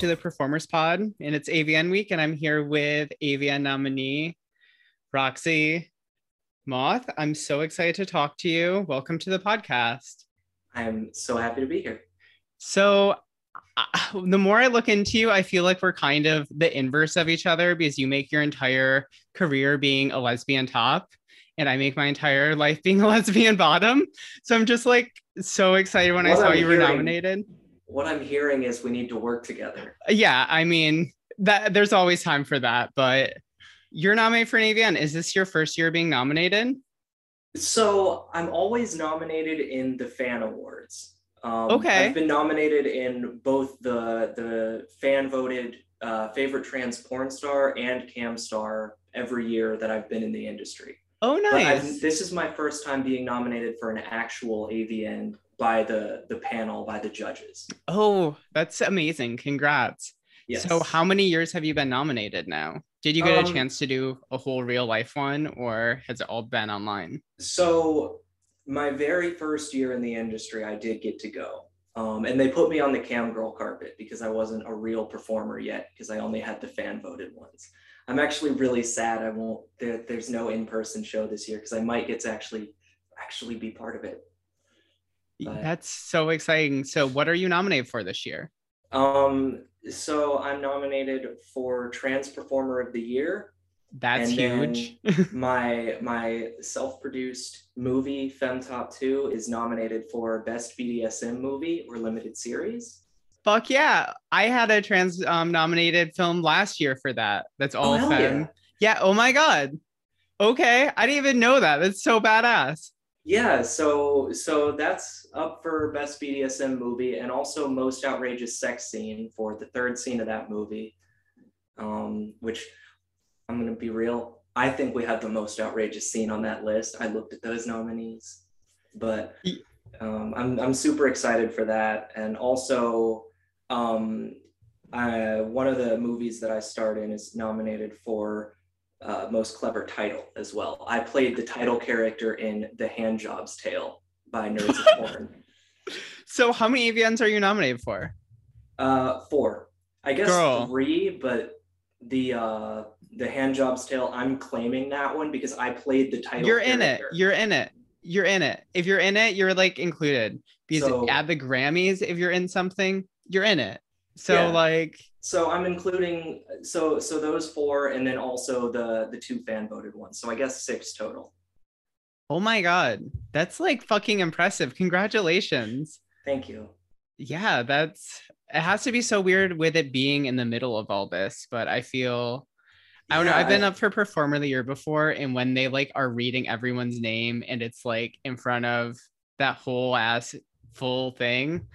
Hello, everyone. Welcome to the Performers Pod, and it's AVN week, and I'm here with AVN nominee Roxxie Moth. I'm so excited to talk to you. Welcome to the podcast. I'm so happy to be here. So, uh, the more I look into you, I feel like we're kind of the inverse of each other because you make your entire career being a lesbian top, and I make my entire life being a lesbian bottom. So I'm just like so excited when what I saw you hearing, were nominated. What I'm hearing is we need to work together. Yeah, I mean that there's always time for that, but you're nominated for an AVN. Is this your first year being nominated? So I'm always nominated in the fan awards. Um, okay. I've been nominated in both the the fan voted uh, favorite trans porn star and cam star every year that I've been in the industry. Oh, nice. this is my first time being nominated for an actual AVN by the the panel by the judges. Oh, that's amazing! Congrats. Yes. So, how many years have you been nominated now? Did you get um, a chance to do a whole real life one, or has it all been online? So, my very first year in the industry, I did get to go. Um, and they put me on the cam girl carpet because I wasn't a real performer yet because I only had the fan voted ones. I'm actually really sad I won't there, there's no in-person show this year because I might get to actually actually be part of it. But, That's so exciting. So what are you nominated for this year? Um so I'm nominated for Trans Performer of the Year, that's huge. my my self-produced movie Femtop 2 is nominated for Best BDSM Movie or Limited Series. Fuck yeah. I had a trans um, nominated film last year for that. That's all oh, femme. Yeah. yeah. Oh my God. Okay. I didn't even know that. That's so badass. Yeah. So so that's up for best BDSM movie and also most outrageous sex scene for the third scene of that movie. Um, which I'm going to be real. I think we have the most outrageous scene on that list. I looked at those nominees, but um, I'm, I'm super excited for that. And also, um, I, one of the movies that I starred in is nominated for uh, most clever title as well. I played the title character in The Handjob's Tale by Nerds of Porn. So, how many AVNs are you nominated for? Uh, four. I guess Girl. three, but the uh the hand jobs tale i'm claiming that one because i played the title you're character. in it you're in it you're in it if you're in it you're like included because so, at the grammys if you're in something you're in it so yeah. like so i'm including so so those four and then also the the two fan voted ones. So i guess six total. Oh my god. That's like fucking impressive. Congratulations. Thank you. Yeah that's it has to be so weird with it being in the middle of all this, but I feel I don't yeah, know. I've been up for performer the year before, and when they like are reading everyone's name and it's like in front of that whole ass full thing,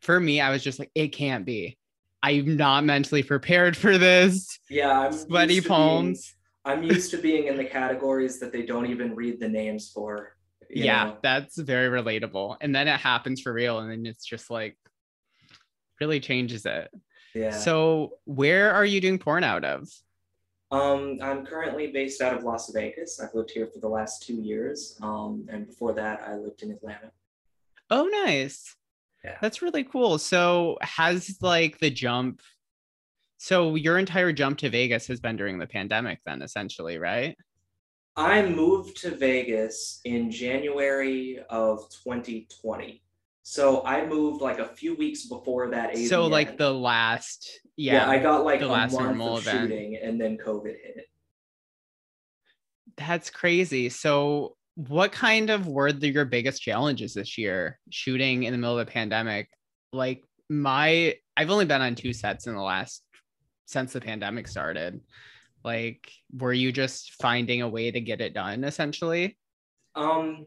for me, I was just like, it can't be. I'm not mentally prepared for this. Yeah, I'm sweaty palms. Being, I'm used to being in the categories that they don't even read the names for. Yeah, know? that's very relatable. And then it happens for real, and then it's just like, really changes it. Yeah. So where are you doing porn out of? Um, I'm currently based out of Las Vegas. I've lived here for the last two years. Um, and before that, I lived in Atlanta. Oh, nice. Yeah. That's really cool. So has like the jump so your entire jump to Vegas has been during the pandemic then essentially, right? I moved to Vegas in January of 2020. So I moved like a few weeks before that. AVN. So like the last, yeah, yeah I got like the last normal of event. shooting, and then COVID hit. That's crazy. So what kind of were the, your biggest challenges this year shooting in the middle of the pandemic? Like my, I've only been on two sets in the last since the pandemic started. Like, were you just finding a way to get it done essentially? Um,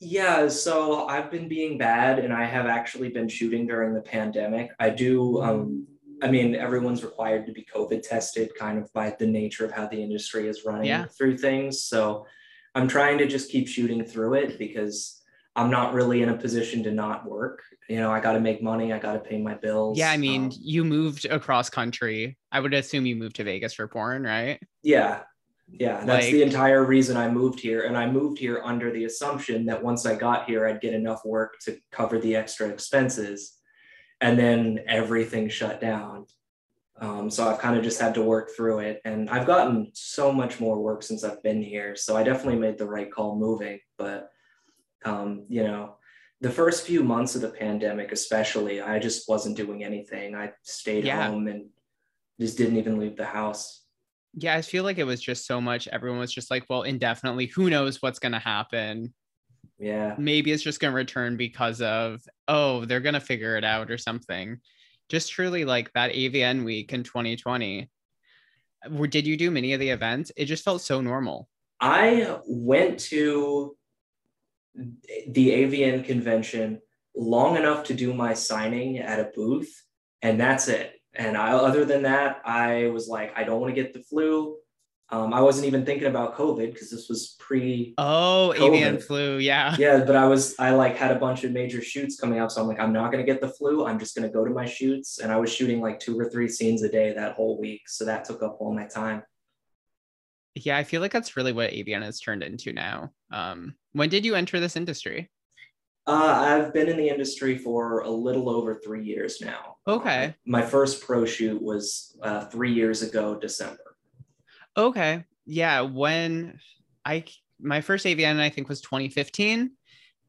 yeah, so I've been being bad and I have actually been shooting during the pandemic. I do um I mean everyone's required to be COVID tested kind of by the nature of how the industry is running yeah. through things. So I'm trying to just keep shooting through it because I'm not really in a position to not work. You know, I got to make money, I got to pay my bills. Yeah, I mean, um, you moved across country. I would assume you moved to Vegas for porn, right? Yeah. Yeah, that's like, the entire reason I moved here. And I moved here under the assumption that once I got here, I'd get enough work to cover the extra expenses. and then everything shut down. Um, so I've kind of just had to work through it. And I've gotten so much more work since I've been here. So I definitely made the right call moving. But, um, you know, the first few months of the pandemic, especially, I just wasn't doing anything. I stayed Yeah. home and just didn't even leave the house. Yeah, I feel like it was just so much. Everyone was just like, well, indefinitely, who knows what's going to happen? Yeah. Maybe it's just going to return because of, oh, they're going to figure it out or something. Just truly like that AVN week in 2020. Were- Did you do many of the events? It just felt so normal. I went to the AVN convention long enough to do my signing at a booth, and that's it. And I, other than that, I was like, I don't want to get the flu. Um, I wasn't even thinking about COVID because this was pre. Oh, avian flu. Yeah. Yeah, but I was I like had a bunch of major shoots coming up, so I'm like, I'm not gonna get the flu. I'm just gonna go to my shoots, and I was shooting like two or three scenes a day that whole week, so that took up all my time. Yeah, I feel like that's really what AVN has turned into now. Um, when did you enter this industry? Uh, I've been in the industry for a little over three years now. Okay. My first pro shoot was uh, three years ago, December. Okay. Yeah. When I, my first AVN, I think, was 2015.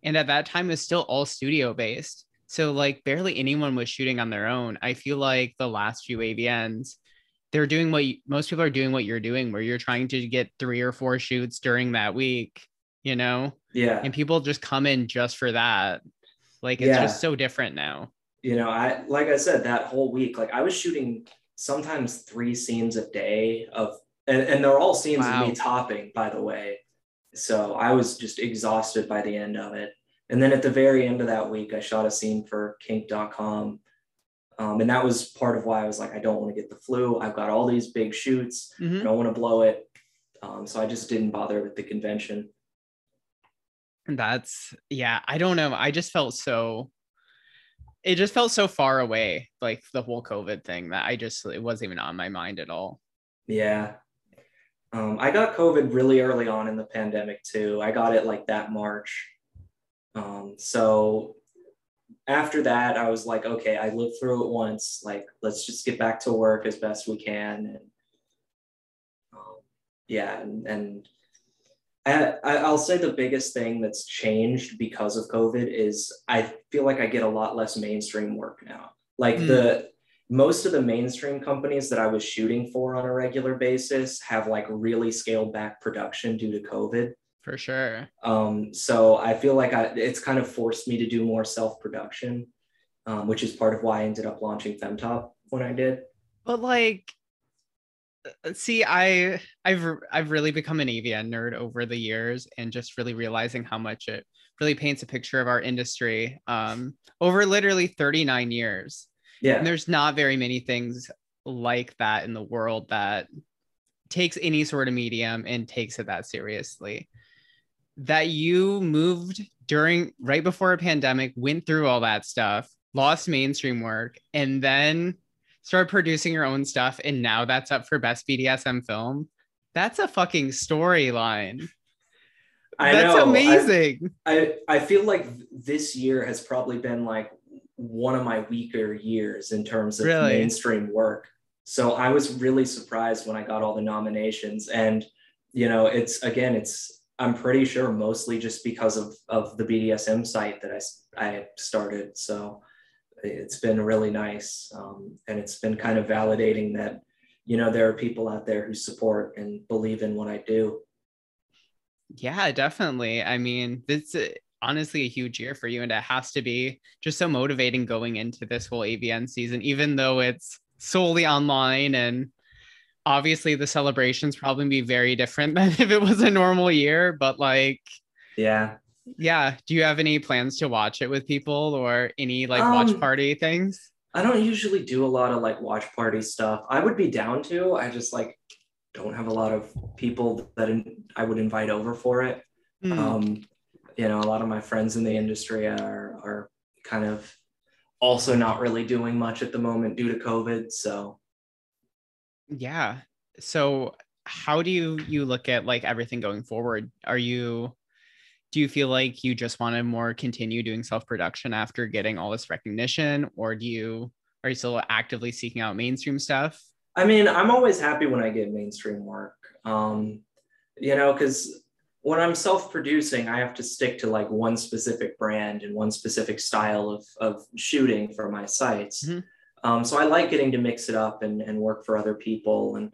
And at that time, it was still all studio based. So, like, barely anyone was shooting on their own. I feel like the last few AVNs, they're doing what you, most people are doing what you're doing, where you're trying to get three or four shoots during that week, you know? Yeah. And people just come in just for that. Like, it's Yeah. just so different now. You know, I, like I said, that whole week, like I was shooting sometimes three scenes a day of, and, and they're all scenes Wow. of me topping, by the way. So I was just exhausted by the end of it. And then at the very end of that week, I shot a scene for kink.com. Um, and that was part of why I was like, I don't want to get the flu. I've got all these big shoots. Mhm. I don't want to blow it. Um, so I just didn't bother with the convention. And that's yeah, I don't know. I just felt so it just felt so far away, like the whole COVID thing that I just it wasn't even on my mind at all. Yeah. Um, I got COVID really early on in the pandemic too. I got it like that March. Um, so after that, I was like, okay, I lived through it once. Like, let's just get back to work as best we can. And um, yeah, and, and I, I'll say the biggest thing that's changed because of COVID is I feel like I get a lot less mainstream work now. Like Hmm. the most of the mainstream companies that I was shooting for on a regular basis have like really scaled back production due to COVID. For sure. Um, so I feel like I, it's kind of forced me to do more self production, um, which is part of why I ended up launching Femtop when I did. But like uh, see, I I've I've really become an AVN nerd over the years and just really realizing how much it really paints a picture of our industry um over literally 39 years. Yeah. And there's not very many things like that in the world that takes any sort of medium and takes it that seriously. That you moved during right before a pandemic, went through all that stuff, lost mainstream work, and then started producing your own stuff. And now that's up for best BDSM film. That's a fucking storyline. I That's know. I- amazing. I, I feel like this year has probably been like one of my weaker years in terms of Really? mainstream work. So I was really surprised when I got all the nominations. And, you know, it's again, it's, I'm pretty sure mostly just because of, of the BDSM site that I, I started. So it's been really nice. Um, and it's been kind of validating that, you know, there are people out there who support and believe in what I do. Yeah, definitely. I mean, this is honestly a huge year for you, and it has to be just so motivating going into this whole AVN season, even though it's solely online and obviously the celebrations probably be very different than if it was a normal year. But like, Yeah. yeah, do you have any plans to watch it with people or any like watch Um, party things? I don't usually do a lot of like watch party stuff. I would be down to. I just like don't have a lot of people that in, I would invite over for it. Hmm. Um, you know, a lot of my friends in the industry are are kind of also not really doing much at the moment due to COVID. So yeah. So how do you you look at like everything going forward? Are you do you feel like you just want to more continue doing self-production after getting all this recognition or do you are you still actively seeking out mainstream stuff I mean, I'm always happy when I get mainstream work. Um, you know, because when I'm self-producing, I have to stick to like one specific brand and one specific style of, of shooting for my sites. Mhm. Um, so I like getting to mix it up and, and work for other people. And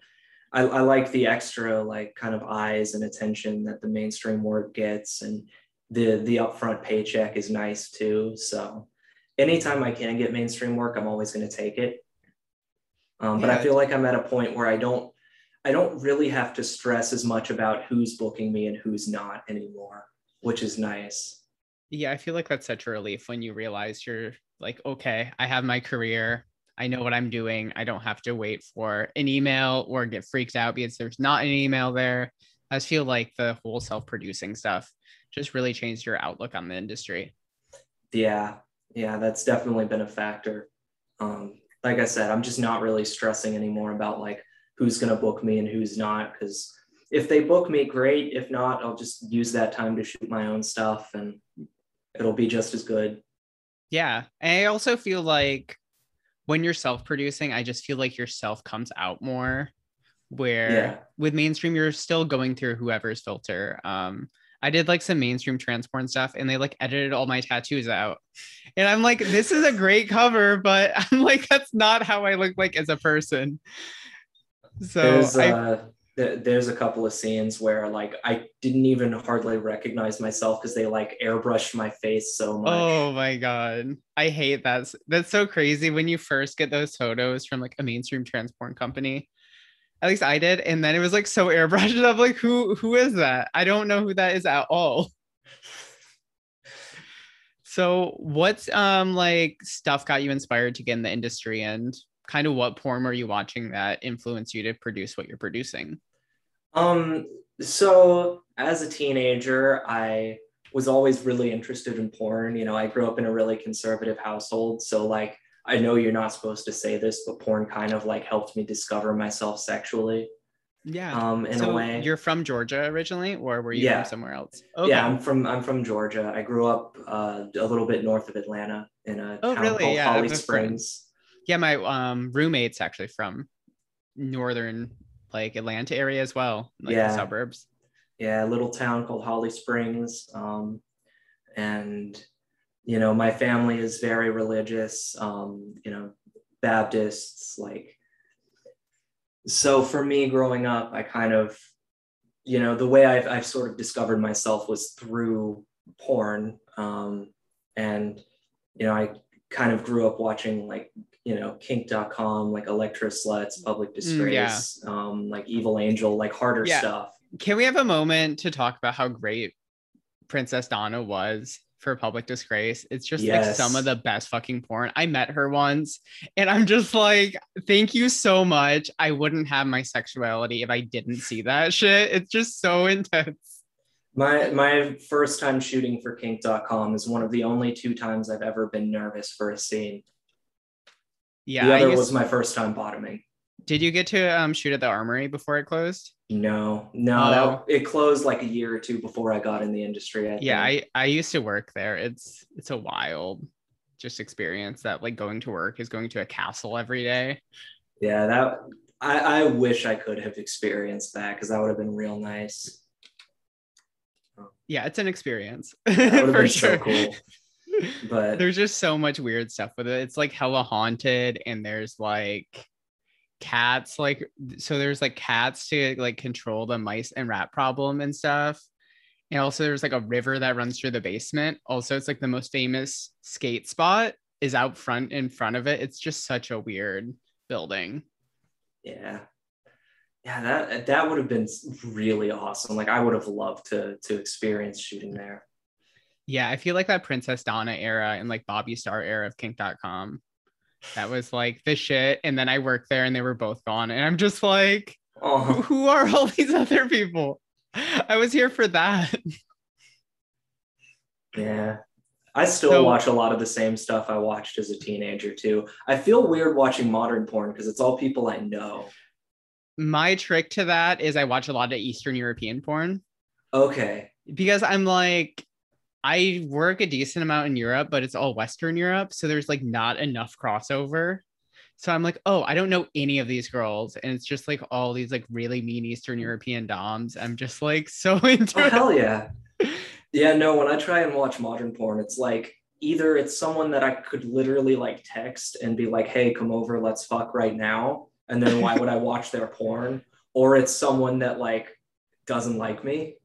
I, I like the extra like kind of eyes and attention that the mainstream work gets. And the the upfront paycheck is nice too. So anytime I can get mainstream work, I'm always going to take it. Um, but I feel like I'm at a point where I don't I don't really have to stress as much about who's booking me and who's not anymore, which is nice. yeah i feel like that's such a relief when you realize you're like okay i have my career i know what i'm doing i don't have to wait for an email or get freaked out because there's not an email there i just feel like the whole self-producing stuff just really changed your outlook on the industry Yeah, yeah, that's definitely been a factor. Um, like I said, I'm just not really stressing anymore about like who's gonna book me and who's not, because if they book me, great. If not, I'll just use that time to shoot my own stuff and it'll be just as good. Yeah. And I also feel like when you're self producing, I just feel like yourself comes out more. Where Yeah. with mainstream, you're still going through whoever's filter. Um, I did like some mainstream trans porn stuff, and they like edited all my tattoos out. And I'm like, this is a great cover, but I'm like, that's not how I look like as a person. So there's I, uh, th- there's a couple of scenes where like I didn't even hardly recognize myself because they like airbrushed my face so much. Oh my god. I hate that. That's so crazy when you first get those photos from like a mainstream trans porn company. At least I did. And then it was like so airbrushed. And I'm like, who who is that? I don't know who that is at all. So what's um like stuff got you inspired to get in the industry and kind of what porn were you watching that influenced you to produce what you're producing? Um, so as a teenager, I was always really interested in porn. You know, I grew up in a really conservative household. So like I know you're not supposed to say this, but porn kind of like helped me discover myself sexually. Yeah. Um, in so a way. you're from Georgia originally, or were you Yeah. from somewhere else? Yeah, I'm from I'm from Georgia. I grew up uh, a little bit north of Atlanta in a Oh, town really? called Yeah, Holly. Springs. Yeah, my um roommate's actually from northern like Atlanta area as well, like Yeah. the suburbs. yeah, a little town called Holly Springs. Um, and, you know, my family is very religious, um, you know, Baptists, like, so for me growing up, I kind of, you know, the way I've, I've sort of discovered myself was through porn. Um, and, you know, I kind of grew up watching like, you know, kink.com, like Electro Sluts, Public Disgrace, um, like Evil Angel, like harder Yeah. stuff. Can we have a moment to talk about how great Princess Donna was for Public Disgrace? It's just like some of the best fucking porn. I met her once and I'm just like, thank you so much. I wouldn't have my sexuality if I didn't see that shit. It's just so intense. My my first time shooting for kink.com is one of the only two times I've ever been nervous for a scene. Yeah. the other was my first time bottoming. Did you get to um, shoot at the armory before it closed? No, no, Oh. that it closed like a year or two before I got in the industry. I yeah i i used to work there it's it's a wild just experience that like going to work is going to a castle every day yeah, that I, I wish I could have experienced that because that would have been real nice. yeah it's an experience That would have for been sure so cool. But there's just so much weird stuff with it. It's like hella haunted and there's like cats like so there's like cats to like control the mice and rat problem and stuff. And also there's like a river that runs through the basement. Also it's like the most famous skate spot is out front in front of it. It's just such a weird building. Yeah, yeah, that that would have been really awesome. Like I would have loved to to experience shooting there. Yeah, I feel like that Princess Donna era and like Bobbi Starr era of kink.com. That was like the shit. And then I worked there and they were both gone. And I'm just like, who, Oh, who are all these other people? I was here for that. Yeah. I still So- watch a lot of the same stuff I watched as a teenager too. I feel weird watching modern porn because it's all people I know. My trick to that is I watch a lot of Eastern European porn Okay. because I'm like, I work a decent amount in Europe, but it's all Western Europe. So there's like not enough crossover. So I'm like, oh, I don't know any of these girls. And it's just like all these like really mean Eastern European Doms. I'm just like so oh, into Oh it. hell yeah. Yeah, no, when I try and watch modern porn, it's like either it's someone that I could literally like text and be like, hey, come over, let's fuck right now. And then why would I watch their porn? Or it's someone that like doesn't like me.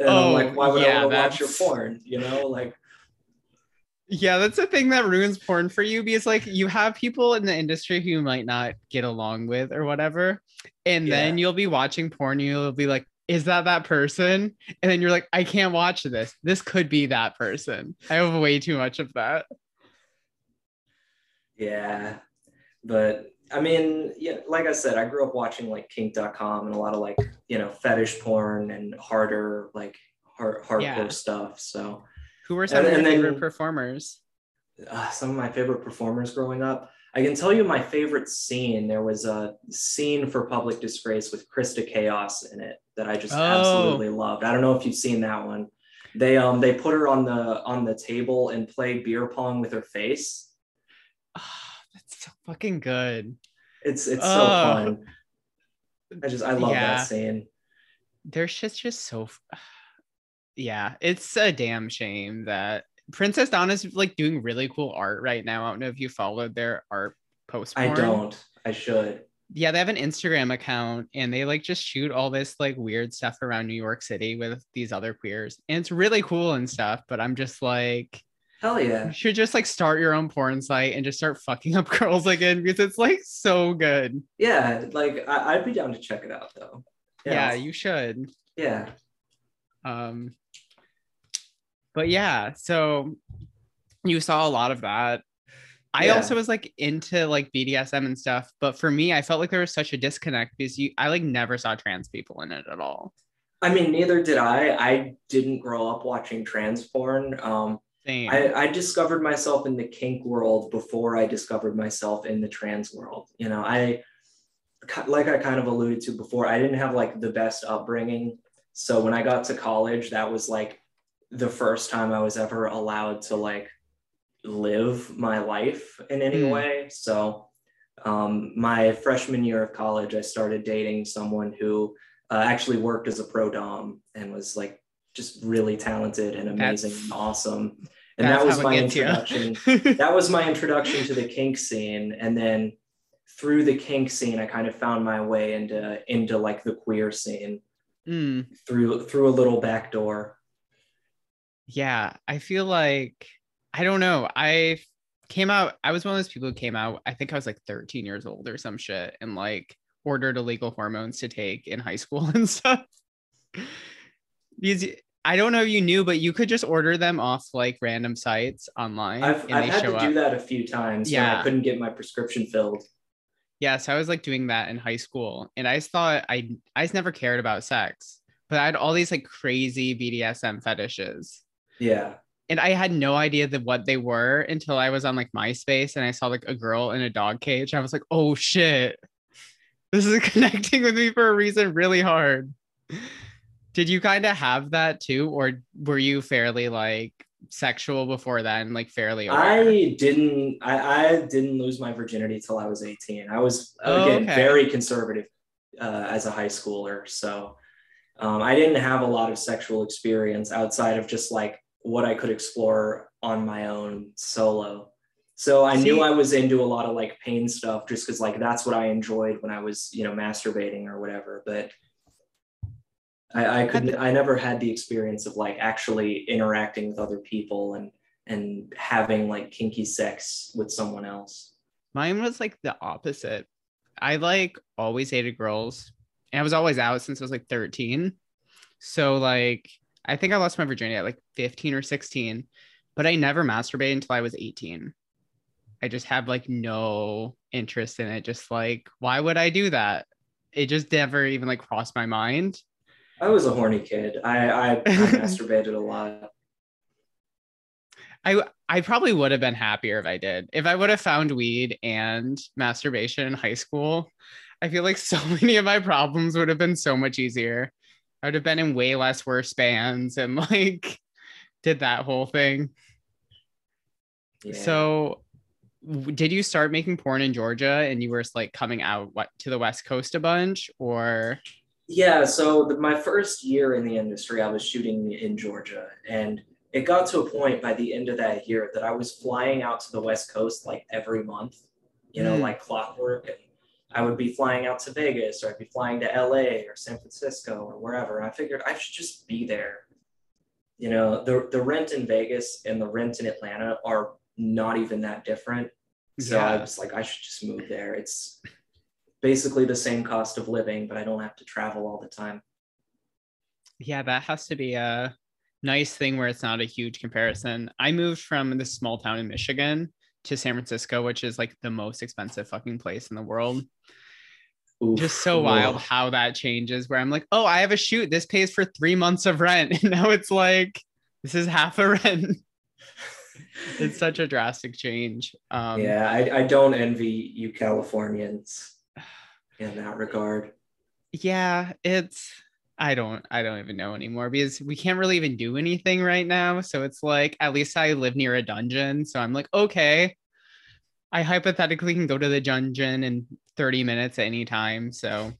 And I'm Oh, like, why would yeah, I want to watch your porn? You know, like Yeah, that's the thing that ruins porn for you because like you have people in the industry who you might not get along with or whatever. And then you'll be watching porn, you'll be like, is that that person? And then you're like, I can't watch this. This could be that person. I have way too much of that. Yeah, but I mean, yeah, like I said, I grew up watching like kink.com and a lot of like, you know, fetish porn and harder, like hard, hardcore Yeah. stuff. So, Who were some And- of your and then- favorite performers? uh, some of my favorite performers growing up. I can tell you my favorite scene. There was a scene for Public Disgrace with Krista Chaos in it that I just Oh. absolutely loved. I don't know if you've seen that one. They um they put her on the on the table and play beer pong with her face. So fucking good. It's it's so fun. I just I love Yeah. that scene. Their shit's just so. f- Yeah, it's a damn shame that Princess Donna's like doing really cool art right now. I don't know if you followed their art post. I don't. I should. Yeah, they have an Instagram account and they like just shoot all this like weird stuff around New York City with these other queers. And it's really cool and stuff, but I'm just like, Hell yeah. you should just like start your own porn site and just start fucking up girls again because it's like so good. Yeah, like I, I'd be down to check it out though. Yeah, you should. yeah. Um, but yeah, so you saw a lot of that. I Yeah. also was like into like BDSM and stuff, but for me, I felt like there was such a disconnect because you, I like never saw trans people in it at all. I mean, neither did I. I didn't grow up watching trans porn. Um, Same. I, I discovered myself in the kink world before I discovered myself in the trans world. You know, I like I kind of alluded to before, I didn't have like the best upbringing. So when I got to college, that was like the first time I was ever allowed to like live my life in any Hmm. way. So um, my freshman year of college, I started dating someone who uh, actually worked as a pro dom and was like just really talented and amazing That's- and awesome. And That's that was my introduction. that was my introduction to the kink scene. And then through the kink scene, I kind of found my way into into like the queer scene Mm, through through a little back door. yeah, I feel like I don't know. I came out. I was one of those people who came out. I think I was like 13 years old or some shit, and like ordered illegal hormones to take in high school and stuff. Because I don't know if you knew, but you could just order them off like random sites online, I've, and I've had to up. do that a few times when Yeah. I couldn't get my prescription filled. Yeah, so I was like doing that in high school, and I just thought I I just never cared about sex, but I had all these like crazy BDSM fetishes. Yeah. and I had no idea that what they were until I was on like MySpace and I saw like a girl in a dog cage. I was like, oh shit, this is connecting with me for a reason really hard. Did you kind of have that too, or were you fairly like sexual before then, like fairly aware? I didn't I, I didn't lose my virginity till I was 18. I was Oh, again okay. very conservative uh, as a high schooler. So um, I didn't have a lot of sexual experience outside of just like what I could explore on my own solo. So I See- knew I was into a lot of like pain stuff just because like that's what I enjoyed when I was, you know, masturbating or whatever. But I, I couldn't I never had the experience of like actually interacting with other people and and having like kinky sex with someone else. Mine was like the opposite. I like always hated girls, and I was always out since I was like 13. So like I think I lost my virginity at like 15 or 16, but I never masturbated until I was 18. I just had like no interest in it. Just like, why would I do that? It just never even like crossed my mind. I was a horny kid. I I, I masturbated a lot. I I probably would have been happier if I did. If I would have found weed and masturbation in high school, I feel like so many of my problems would have been so much easier. I would have been in way less worse bands and like did that whole thing. Yeah. So, did you start making porn in Georgia and you were like coming out what to the West Coast a bunch or? Yeah, so the, my first year in the industry, I was shooting in Georgia, and it got to a point by the end of that year that I was flying out to the West Coast like every month, you know, Mm. like clockwork. And I would be flying out to Vegas, or I'd be flying to LA or San Francisco or wherever. I figured I should just be there. You know, the the rent in Vegas and the rent in Atlanta are not even that different. So I was like, I should just move there. It's basically the same cost of living, but I don't have to travel all the time. Yeah, that has to be a nice thing where it's not a huge comparison. I moved from this small town in Michigan to San Francisco, which is like the most expensive fucking place in the world. Oof. Just so wild how that changes. Where I'm like, oh, I have a shoot. This pays for three months of rent. And now it's like, this is half a rent. it's such a drastic change. Um, yeah, I, I don't envy you Californians in that regard. yeah it's i don't i don't even know anymore because we can't really even do anything right now so it's like at least i live near a dungeon so i'm like okay i hypothetically can go to the dungeon in 30 minutes at any time so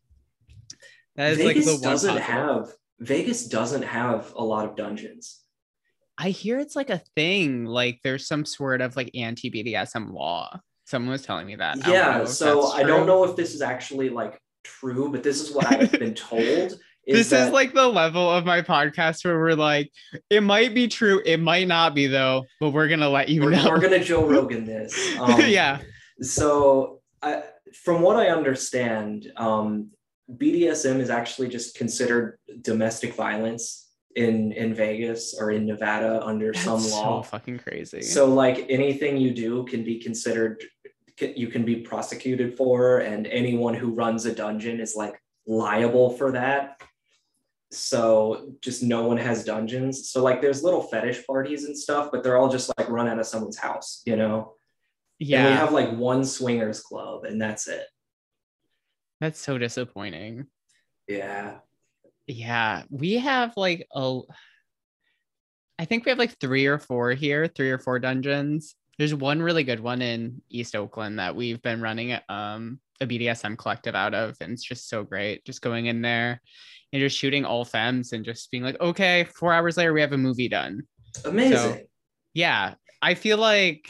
that is Vegas like the one doesn't positive. have Vegas doesn't have a lot of dungeons. i hear it's like a thing like there's some sort of like anti-bdsm law someone was telling me that I Yeah, if so I don't know if this is actually like true, but this is what I've been told. this that- is like the level of my podcast where we're like, it might be true, it might not be though, but we're gonna let you we're, know. we're gonna Joe Rogan this. Um, yeah, So, I, from what I understand, um, BDSM is actually just considered domestic violence in in Vegas or in Nevada under that's some law. so fucking crazy. So, like anything you do can be considered, you can be prosecuted for, and anyone who runs a dungeon is like liable for that. So, just no one has dungeons. So, like, there's little fetish parties and stuff, but they're all just like run out of someone's house, you know? And we have like one swingers club, and that's it. that's so disappointing. Yeah. Yeah, we have like a, I think we have like three or four here, three or four dungeons. There's one really good one in East Oakland that we've been running um a BDSM collective out of, and it's just so great. Just going in there and just shooting all femmes and just being like, okay, four hours later we have a movie done. Amazing. Yeah, I feel like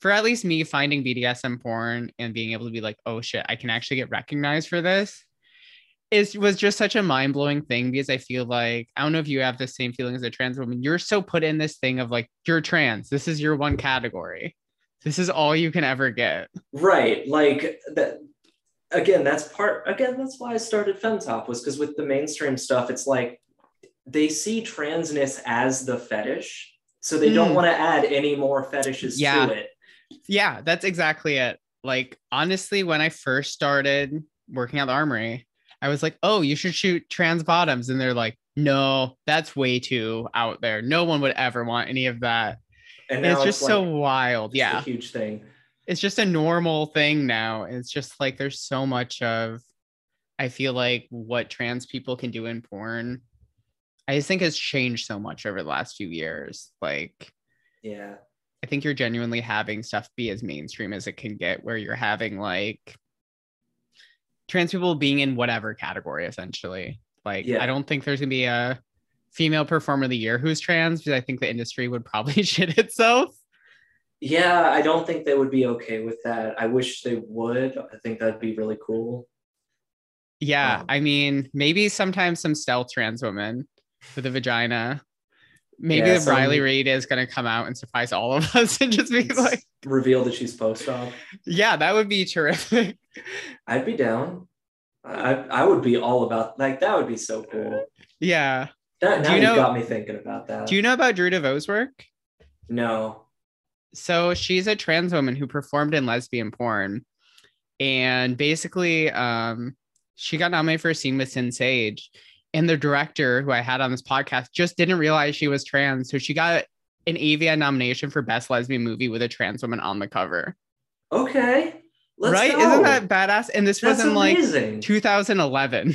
for at least me finding BDSM porn and being able to be like, oh shit, I can actually get recognized for this is was just such a mind-blowing thing because I feel like I don't know if you have the same feeling as a trans woman. You're so put in this thing of like you're trans. This is your one category. This is all you can ever get. right. Like that again, that's part again, that's why I started Femtop was because with the mainstream stuff, it's like they see transness as the fetish. So they don't Mm. want to add any more fetishes Yeah. to it. Yeah, that's exactly it. Like honestly, when I first started working at the armory, I was like, "Oh, you should shoot trans bottoms," and they're like, "No, that's way too out there. No one would ever want any of that." And And it's just like, so wild. it's a Yeah, huge thing. it's just a normal thing now. It's just like there's so much of. I feel like what trans people can do in porn, I just think has changed so much over the last few years. Like Yeah. I think you're genuinely having stuff be as mainstream as it can get, where you're having like trans people being in whatever category essentially. Like, Yeah. I don't think there's gonna be a female performer of the year who's trans because I think the industry would probably shit itself. Yeah, I don't think they would be okay with that. I wish they would. I think that'd be really cool. Yeah, Um, I mean, maybe sometimes some stealth trans women with a vagina. Maybe Yeah, the some- Riley Reid is gonna come out and surprise all of us and just be like, Reveal that she's post op. yeah, that would be terrific. I'd be down. I I would be all about like that would be so cool. yeah. That now you you know- got me thinking about that. Do you know about Drew Deveaux's work? no. so she's a trans woman who performed in lesbian porn and basically um she got nominated for a scene with Sinn Sage and the director who I had on this podcast just didn't realize she was trans so she got an AVN nomination for best lesbian movie with a trans woman on the cover Okay. Let's right go. isn't that badass and this That's was in like 2011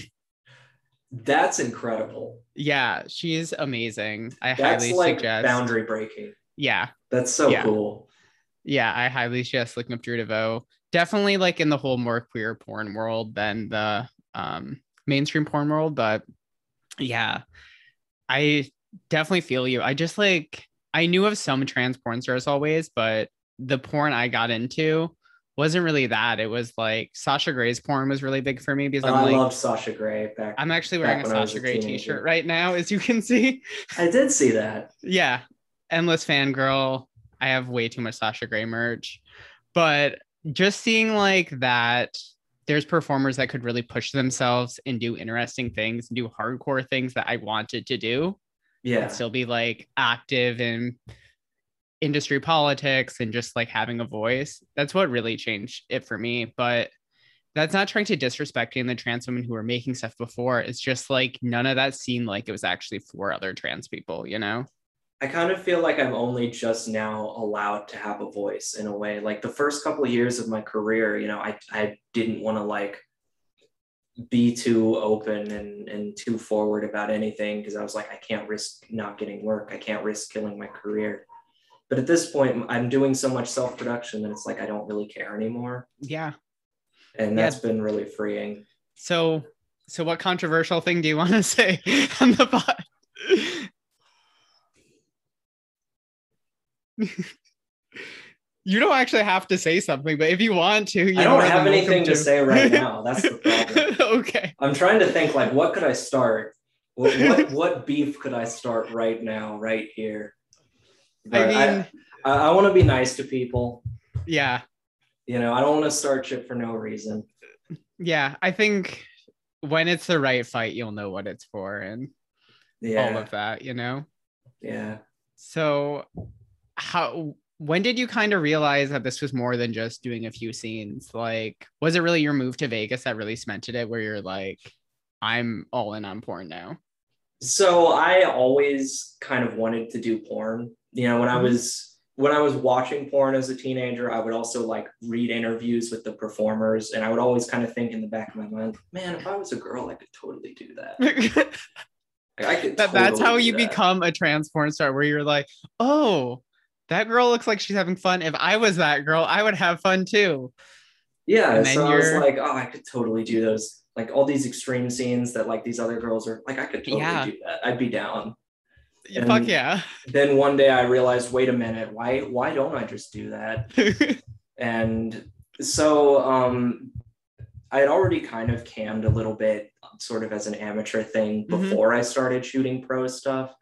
That's incredible. Yeah, she's amazing. I That's highly like suggest. boundary breaking. Yeah, That's so Yeah. cool. yeah, I highly suggest looking up Drew Deveaux. Definitely like in the whole more queer porn world than the um mainstream porn world, but yeah, I definitely feel you. I just like I knew of some trans porn stars always, but the porn I got into wasn't really that. It was like Sasha Grey's porn was really big for me because Oh, I'm I like loved Sasha Grey back. I'm actually wearing a when I was Sasha a Grey teenager. t-shirt right now, as you can see. I did see that. yeah, endless fangirl. I have way too much Sasha Grey merch, but just seeing like that, there's performers that could really push themselves and do interesting things and do hardcore things that I wanted to do Yeah. and still be like active in industry politics and just like having a voice. That's what really changed it for me. But that's not trying to disrespect any of the trans women who were making stuff before. It's just like none of that seemed like it was actually for other trans people, you know? I kind of feel like I'm only just now allowed to have a voice in a way. Like the first couple of years of my career, you know, I, I didn't want to like be too open and, and too forward about anything because I was like, I can't risk not getting work. I can't risk killing my career. But at this point, I'm doing so much self production that it's like I don't really care anymore. Yeah. And Yeah. that's been really freeing. So so what controversial thing do you want to say on the pod? You don't actually have to say something, but if you want to, you're I don't have anything to say right now. That's the problem. okay. I'm trying to think like what could I start? What what, what beef could I start right now, right here? I mean, I, I, want to be nice to people. yeah. You know, I don't want to start shit for no reason. Yeah. I think when it's the right fight, you'll know what it's for and all of that, you know? yeah. So how when did you kind of realize that this was more than just doing a few scenes? Like, was it really your move to Vegas that really cemented it where you're like, I'm all in on porn now? So I always kind of wanted to do porn. You know, when I Mhm. was when I was watching porn as a teenager, I would also like read interviews with the performers, and I would always kind of think in the back of my mind, man, if I was a girl, I could totally do that. Like, I could. that's totally how you that. become a trans porn star where you're like, oh, that girl looks like she's having fun. If I was that girl, I would have fun too. Yeah, And so I was like, oh, I could totally do those, like all these extreme scenes that like these other girls are like, I could totally Yeah. do that. I'd be down. Fuck yeah. Then one day I realized, wait a minute, why why don't I just do that? And so um I had already kind of cammed a little bit, sort of as an amateur thing Mhm. before I started shooting pro stuff.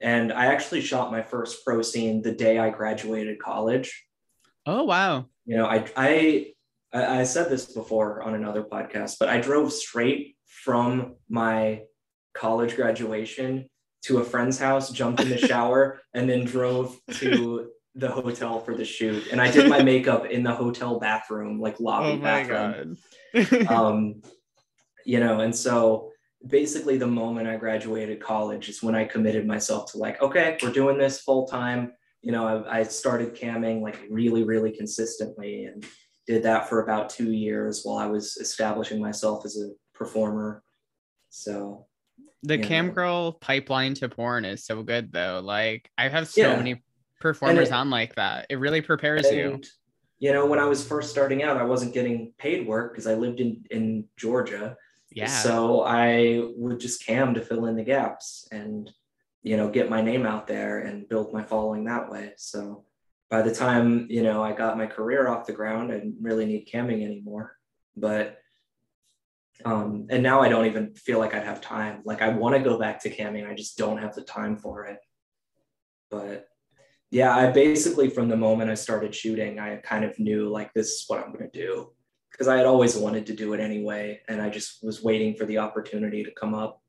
And I actually shot my first pro scene the day I graduated college. oh wow. you know I, I i said this before on another podcast but i drove straight from my college graduation to a friend's house jumped in the shower and then drove to the hotel for the shoot and i did my makeup in the hotel bathroom like lobby Oh my bathroom god. um, you know, and so basically the moment I graduated college is when I committed myself to like, okay, we're doing this full time. You know, I, I started camming like really, really consistently and did that for about two years while I was establishing myself as a performer. So the Yeah. cam girl pipeline to porn is so good though. Like I have so Yeah. many performers it- on like that. It really prepares you. you know, when I was first starting out, I wasn't getting paid work because I lived in in Georgia. Yeah. So I would just cam to fill in the gaps and, you know, get my name out there and build my following that way. So by the time, you know, I got my career off the ground, I didn't really need camming anymore. But, um, and now I don't even feel like I'd have time. Like I want to go back to camming. I just don't have the time for it. But yeah, I basically, from the moment I started shooting, I kind of knew like this is what I'm going to do because I had always wanted to do it anyway. And I just was waiting for the opportunity to come up.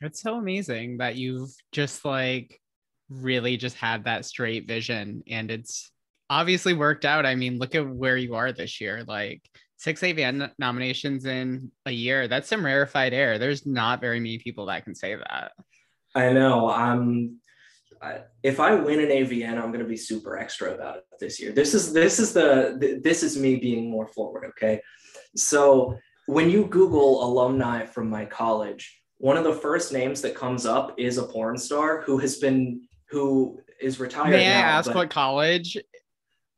It's so amazing that you've just like really just had that straight vision and it's obviously worked out. I mean, look at where you are this year. Like six AVN nominations in a year. That's some rarefied air. There's not very many people that can say that. I know. I'm. If I win an AVN, I'm going to be super extra about it this year. This is this is the this is me being more forward. Okay, so when you Google alumni from my college, one of the first names that comes up is a porn star who has been who is retired. May I ask but, what college?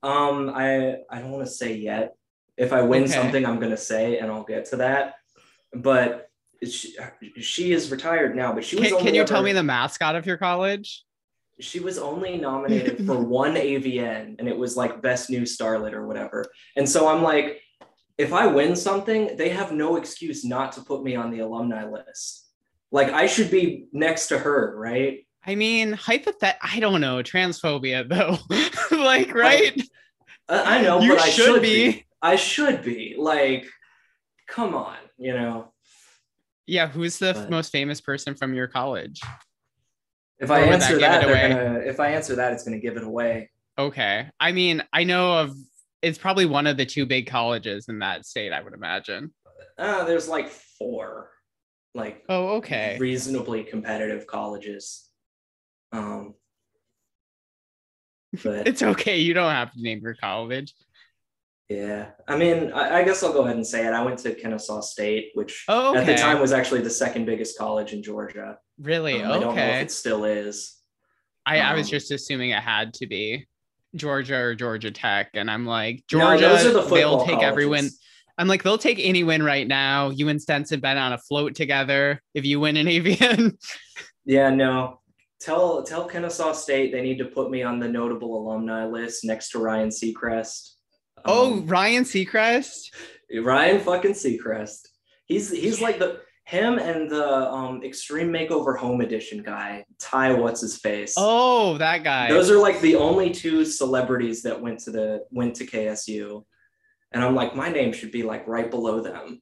Um, I I don't want to say yet. If I win Okay. something, I'm gonna say, and I'll get to that. But she, she is retired now. But she was. Can, only can you tell me the mascot of your college? She was only nominated for one AVN, and it was like best new starlet or whatever. And so I'm like, if I win something, they have no excuse not to put me on the alumni list. Like I should be next to her, right? I mean, hypothet. I don't know transphobia though. like, right? I, I know, You but I should should be. be. I should be. Like, come on, you know. yeah. Who's the But- most famous person from your college? If I Or that answer give that, they're gonna. If I answer that, it's gonna give it away. Okay. I mean, I know of. It's probably one of the two big colleges in that state. I would imagine. Uh, there's like four, like Oh, okay. reasonably competitive colleges. Um, but It's okay. You don't have to name your college. Yeah, I mean, I, I guess I'll go ahead and say it. I went to Kennesaw State, which Oh, at the time was actually the second biggest college in Georgia. Really? Um, I don't know if okay. it still is. I, I was um, just assuming it had to be Georgia or Georgia Tech, and I'm like Georgia. those are the they'll take every win. I'm like they'll take any win right now. You and Stents have been on a float together. If you win an AVN, Yeah, no. Tell tell Kennesaw State they need to put me on the notable alumni list next to Ryan Seacrest. Oh Um, Ryan Seacrest. Ryan fucking Seacrest. He's he's like the him and the um Extreme Makeover Home Edition guy, Ty what's his face. Oh, that guy. Those are like the only two celebrities that went to the went to KSU. And I'm like, my name should be like right below them.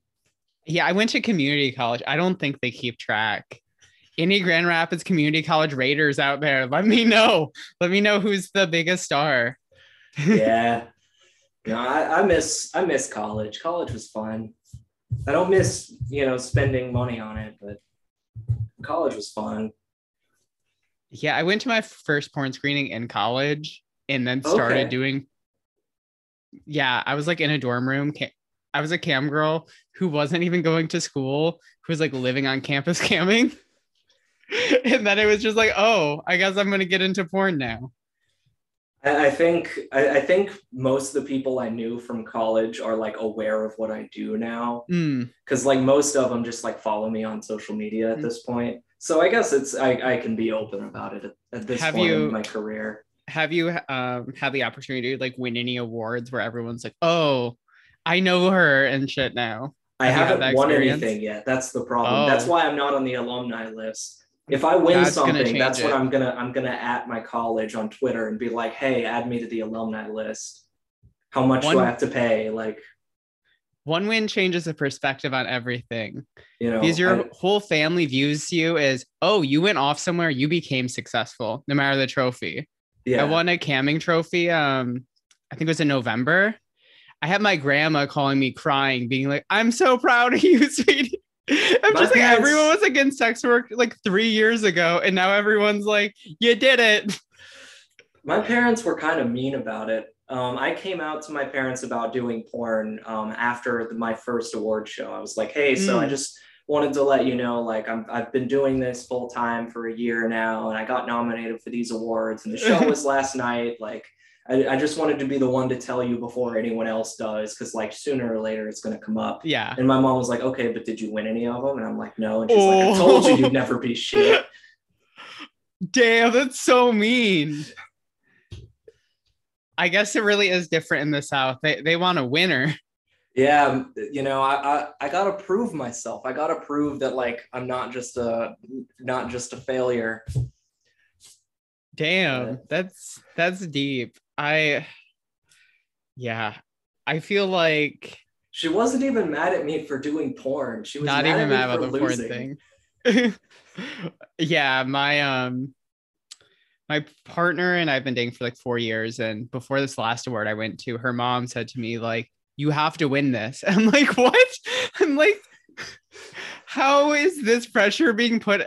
Yeah, I went to community college. I don't think they keep track. Any Grand Rapids Community College Raiders out there, let me know. Let me know who's the biggest star. Yeah. No, I, I miss I miss college. College was fun. I don't miss, you know, spending money on it, but college was fun. Yeah, I went to my first porn screening in college and then started Okay. doing. Yeah, I was like in a dorm room. I was a cam girl who wasn't even going to school, who was like living on campus camming. and then it was just like, oh, I guess I'm gonna get into porn now. I, I think I, I think most of the people I knew from college are like aware of what I do now. Mm, Cause like most of them just like follow me on social media at Mm. this point. So I guess it's I, I can be open about it at, at this Have point you- in my career. have you um had the opportunity to like win any awards where everyone's like, oh, I know her and shit now? I Have had haven't won experience? anything yet. That's the problem. That's Oh. why I'm not on the alumni list. If I win something, that's what it. I'm gonna I'm gonna at my college on Twitter and be like, hey, add me to the alumni list. How much do I have to pay? Like, One win changes the perspective on everything. you know, because your I- whole family views you as, oh, you went off somewhere, you became successful, no matter the trophy. yeah. I won a camming trophy. Um, I think it was in November. I had my grandma calling me crying, being like, I'm so proud of you, sweetie. I'm My just like everyone was against sex work like three years ago, and now everyone's like, you did it. my parents were kind of mean about it. Um, I came out to my parents about doing porn um, after the, my first award show. I was like, "Hey, so I Mm. just wanted to let you know, like, I'm, I've been doing this full time for a year now, and I got nominated for these awards, and the show was last night. Like, I, I just wanted to be the one to tell you before anyone else does, because like sooner or later it's going to come up." Yeah. And my mom was like, "Okay, but did you win any of them?" And I'm like, "No." And she's like, "I told you Oh. you'd never be shit." Damn, that's so mean. I guess it really is different in the South. They they want a winner. Yeah, um, you know, I, I I gotta prove myself. I gotta prove that like I'm not just a not just a failure. Damn, that's that's deep. I yeah, I feel like She wasn't even mad at me for doing porn. She was not mad even at me mad about the porn losing. thing. yeah, my um my partner and I've been dating for like four years, and before this last award I went to, her mom said to me like, "You have to win this." I'm like, "What?" I'm like, "How is this pressure being put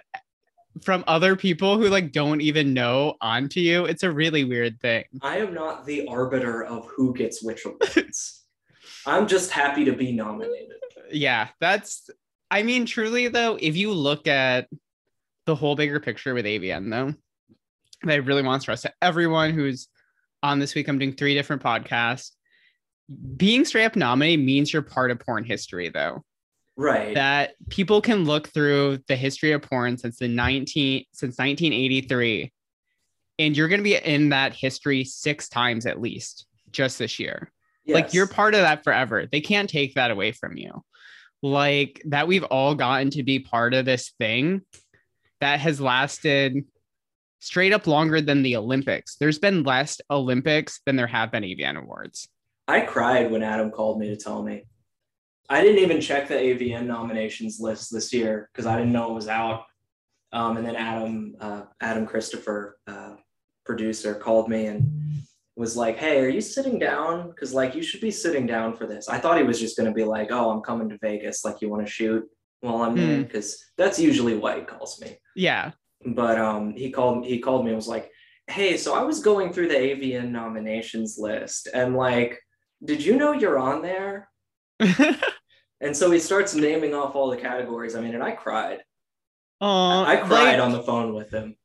from other people who like don't even know onto you?" It's a really weird thing. I am not the arbiter of who gets which awards. I'm just happy to be nominated. yeah, that's I mean, truly though, if you look at the whole bigger picture with AVN though, I really want to stress to everyone who's on this week, I'm doing three different podcasts. Being straight up nominated means you're part of porn history though. Right. That people can look through the history of porn since the 19 since 1983 and you're going to be in that history six times at least just this year. Yes. Like you're part of that forever. They can't take that away from you. Like that we've all gotten to be part of this thing that has lasted straight up longer than the Olympics. There's been less Olympics than there have been AVN awards. I cried when Adam called me to tell me. I didn't even check the AVN nominations list this year because I didn't know it was out. Um, and then Adam, uh, Adam Christopher, uh, producer, called me and was like, "Hey, are you sitting down? Because like you should be sitting down for this." I thought he was just going to be like, "Oh, I'm coming to Vegas. Like you want to shoot while I'm there?" Hmm. Because that's usually why he calls me. Yeah. But um, he called he called me and was like, "Hey, so I was going through the AVN nominations list and like, did you know you're on there?" And so he starts naming off all the categories. I mean, and I cried. Oh, I cried on the phone with him.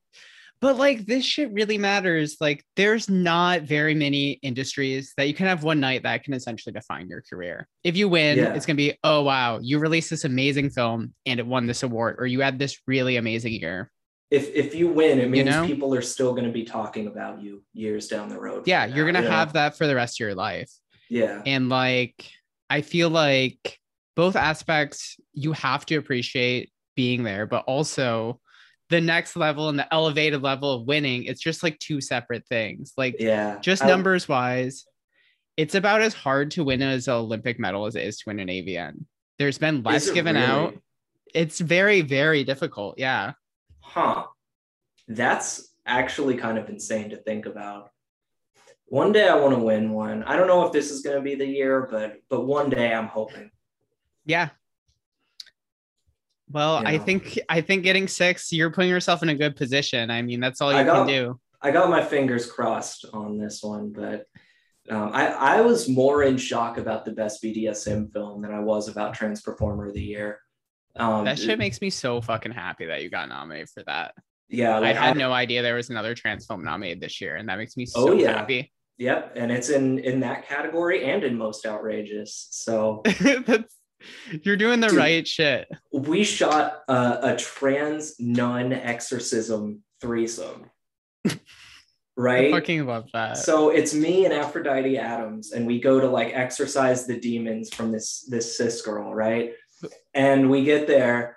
But like this shit really matters. Like there's not very many industries that you can have one night that can essentially define your career. If you win, Yeah. it's gonna be, oh wow, you released this amazing film and it won this award, or you had this really amazing year. If if you win, it means know? people are still going to be talking about you years down the road. Yeah, you're gonna you know? have that for the rest of your life. Yeah, And like I feel like both aspects you have to appreciate being there, but also the next level and the elevated level of winning, it's just like two separate things. Like yeah. just I- numbers wise, it's about as hard to win as an Olympic medal as it is to win an AVN. There's been less given really? out. It's very, very difficult. Yeah. Huh. That's actually kind of insane to think about. One day I want to win one. I don't know if this is going to be the year, but but one day I'm hoping. Yeah. Well, I Yeah. think I think getting six, you're putting yourself in a good position. I mean, that's all you I got- can do. I got my fingers crossed on this one, but um, I, I was more in shock about the best BDSM film than I was about Trans Performer of the Year. Um, That shit makes me so fucking happy that you got nominated for that. yeah, I like had no idea there was another trans film nominated this year, and that makes me so Oh, yeah. happy. Yep, and it's in in that category and in most outrageous. So That's you're doing the Dude. right shit. we shot a, a trans nun exorcism threesome, I right? fucking love that. So it's me and Aphrodite Adams, and we go to like exorcise the demons from this this cis girl, right? And we get there,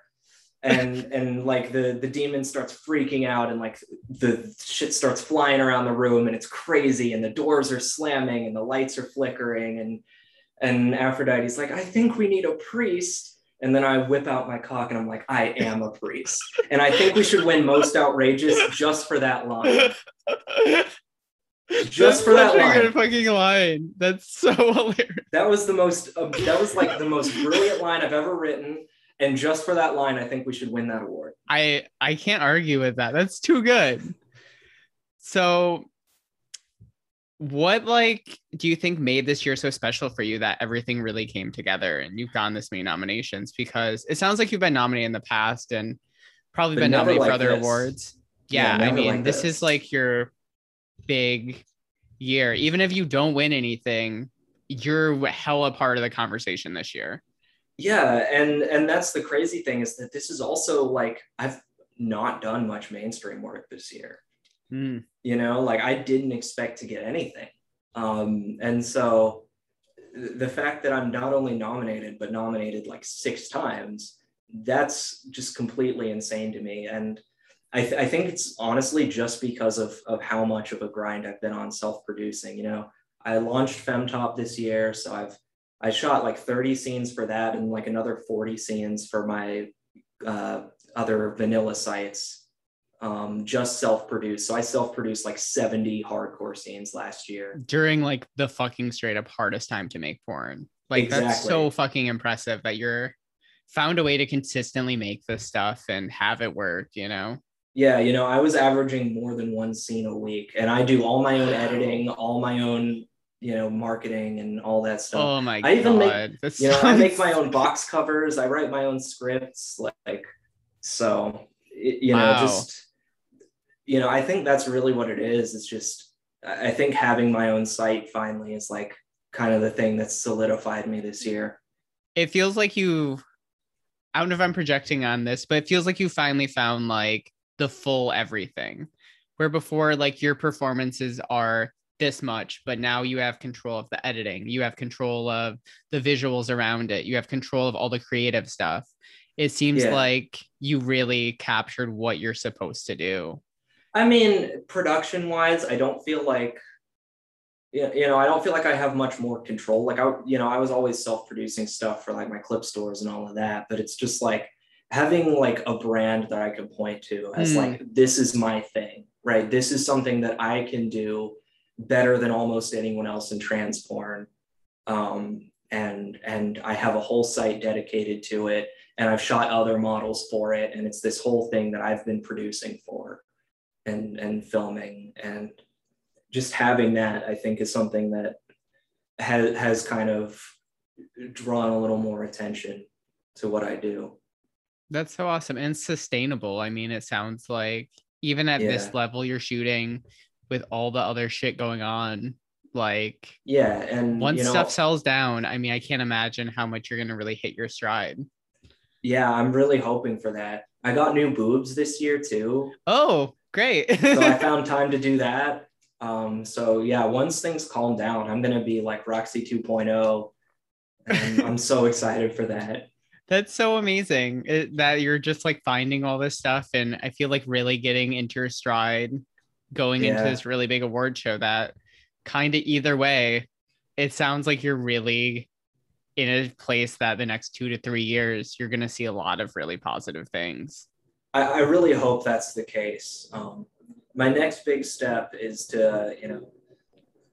and and like the the demon starts freaking out, and like the shit starts flying around the room, and it's crazy, and the doors are slamming, and the lights are flickering, and and Aphrodite's like, I think we need a priest. And then I whip out my cock and I'm like, I am a priest. And I think we should win most outrageous just for that line. Just for that line. good fucking line. That's so hilarious. That was the most. Uh, that was like the most brilliant line I've ever written, and just for that line, I think we should win that award. I I can't argue with that. That's too good. So what like do you think made this year so special for you that everything really came together and you've gotten this many nominations because it sounds like you've been nominated in the past and probably But been nominated for other this. awards. Yeah, Yeah, I mean like this this. is like your big year. Even if you don't win anything, you're hella part of the conversation this year. Yeah, and and that's the crazy thing is that this is also like I've not done much mainstream work this year. Mm. You know, like I didn't expect to get anything, um, and so th- the fact that I'm not only nominated but nominated like six times, that's just completely insane to me. And I, th- I think it's honestly just because of of how much of a grind I've been on self-producing. You know, I launched Femtop this year, so I've I shot like 30 scenes for that and like another 40 scenes for my uh, other vanilla sites, um, just self-produced. So I self-produced like 70 hardcore scenes last year. during like the fucking straight up hardest time to make porn. Like that's so fucking impressive that you're found a way to consistently make this stuff and have it work, you know? Yeah, you know, I was averaging more than one scene a week, and I do all my own editing, all my own you know, marketing and all that stuff. Oh my god. I even make- you know, I make my own box covers. I write my own scripts. Like, so it, you know, Wow. just you know, I think that's really what it is. It's just I think having my own site finally is like kind of the thing that's solidified me this year. it feels like you I don't know if I'm projecting on this, but it feels like you finally found like the full everything. Where before like your performances are this much, but now you have control of the editing, you have control of the visuals around it, you have control of all the creative stuff. It seems Yeah. like you really captured what you're supposed to do. I mean, production wise, I don't feel like you know, I don't feel like I have much more control. Like I, you know, I was always self-producing stuff for like my clip stores and all of that, but it's just like having like a brand that I can point to as Hmm. like this is my thing, right? This is something that I can do better than almost anyone else in trans porn. Um, and and I have a whole site dedicated to it, and I've shot other models for it, and it's this whole thing that I've been producing for and and filming. And just having that i think is something that has has kind of drawn a little more attention to what i do. That's so awesome and sustainable. I mean, it sounds like even at this level you're shooting with all the other shit going on, like yeah and once you know, stuff sells down, I mean, I can't imagine how much you're gonna really hit your stride. yeah i'm really hoping for that. I got new boobs this year too. Oh, great. so i found time to do that um so yeah once things calm down i'm gonna be like Roxxie 2.0 and i'm so excited for that That's so amazing it- that you're just like finding all this stuff. And I feel like really getting into your stride going into this really big award show that kind of either way, it sounds like you're really in a place that the next two to three years, you're going to see a lot of really positive things. I, I really hope that's the case. Um, my next big step is to, you know,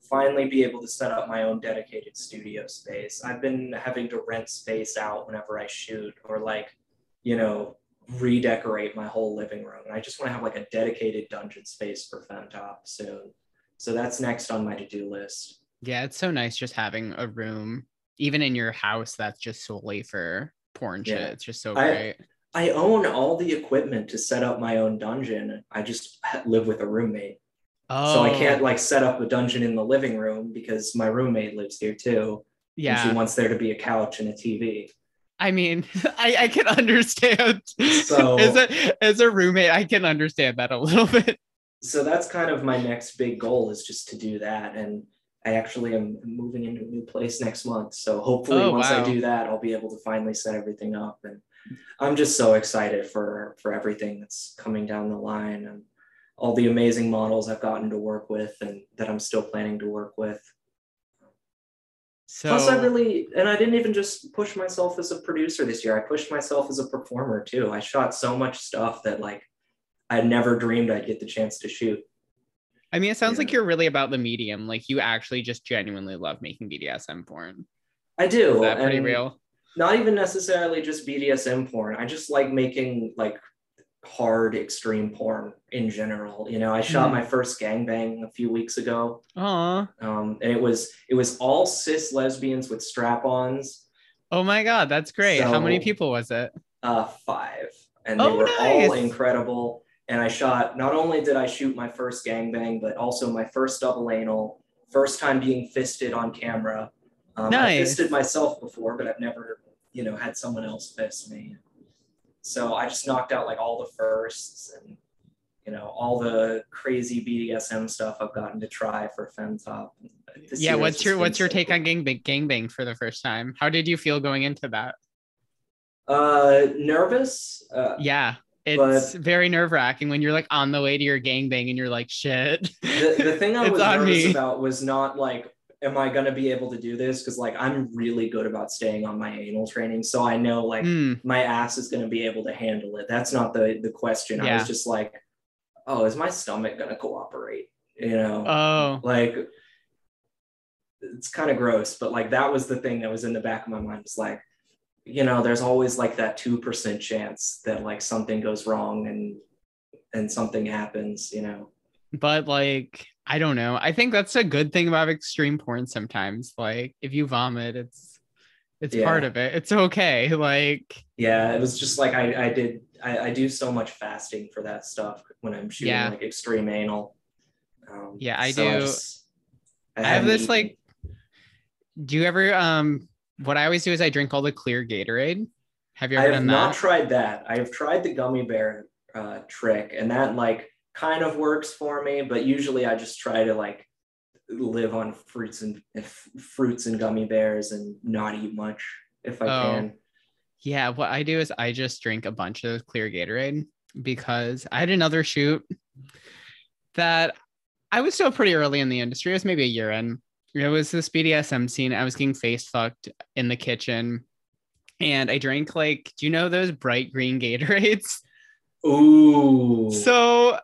finally be able to set up my own dedicated studio space. I've been having to rent space out whenever I shoot or like, you know, redecorate my whole living room. And I just want to have like a dedicated dungeon space for Femtop soon. So that's next on my to-do list. Yeah, it's so nice just having a room, even in your house, that's just solely for porn shit. It's just so great. I own all the equipment to set up my own dungeon. I just live with a roommate. Oh, So I can't oh. like set up a dungeon in the living room because my roommate lives here too. Yeah. And she wants there to be a couch and a TV. I mean, I, I can understand. So- as a as a roommate, I can understand that a little bit. So that's kind of my next big goal is just to do that. And I actually am moving into a new place next month. So hopefully Oh, once wow. I do that, I'll be able to finally set everything up. And I'm just so excited for for everything that's coming down the line and all the amazing models I've gotten to work with and that I'm still planning to work with. So Plus, I really, and I didn't even just push myself as a producer this year. I pushed myself as a performer too. I shot so much stuff that like I never dreamed I'd get the chance to shoot. I mean, it sounds like you're really about the medium. Like you actually just genuinely love making BDSM porn. I do. Is that pretty and real? Not even necessarily just BDSM porn. I just like making like hard extreme porn in general. You know, I shot Mhm. my first gangbang a few weeks ago. Aw. Um, and it was it was all cis lesbians with strap-ons, Oh my god, that's great. How many people was it? uh, five, and they Oh, were all incredible. And I shot. Not only did I shoot my first gangbang, but also my first double anal. First time being fisted on camera. Um, I Nice. fisted myself before, but I've never, you know, had someone else fist me. So I just knocked out like all the firsts and, you know, all the crazy BDSM stuff I've gotten to try for Femtop. Yeah, what's your what's your so take cool. on gangbang gangbang for the first time? How did you feel going into that? Uh, nervous. Uh, Yeah. It's But- very nerve wracking when you're like on the way to your gangbang and you're like, shit. the, the thing I was nervous me. about was not like, am I going to be able to do this? Because like I'm really good about staying on my anal training, so I know like Mm, my ass is going to be able to handle it. That's not the the question. I was just like, oh, is my stomach going to cooperate? You know, oh, like it's kind of gross, but like that was the thing that was in the back of my mind. Was like, you know, there's always like that two percent chance that like something goes wrong and and something happens. You know. But like I don't know. I think that's a good thing about extreme porn sometimes. Like if you vomit, it's it's Yeah. part of it. It's okay. Like Yeah, it was just like I, I did I, I do so much fasting for that stuff when I'm shooting Yeah. like extreme anal. Um, Yeah, I so do. just- I have this eaten. like do you ever um what I always do is I drink all the clear Gatorade. Have you I ever have done not that? tried that. I have tried the gummy bear uh, trick, and that like kind of works for me. But usually, I just try to like live on fruits and fruits and gummy bears and not eat much if I Oh. can. Yeah, what I do is I just drink a bunch of clear Gatorade because I had another shoot that I was still pretty early in the industry. It was maybe a year in. It was this BDSM scene. I was getting face fucked in the kitchen. And I drank like, do you know those bright green Gatorades? Ooh. So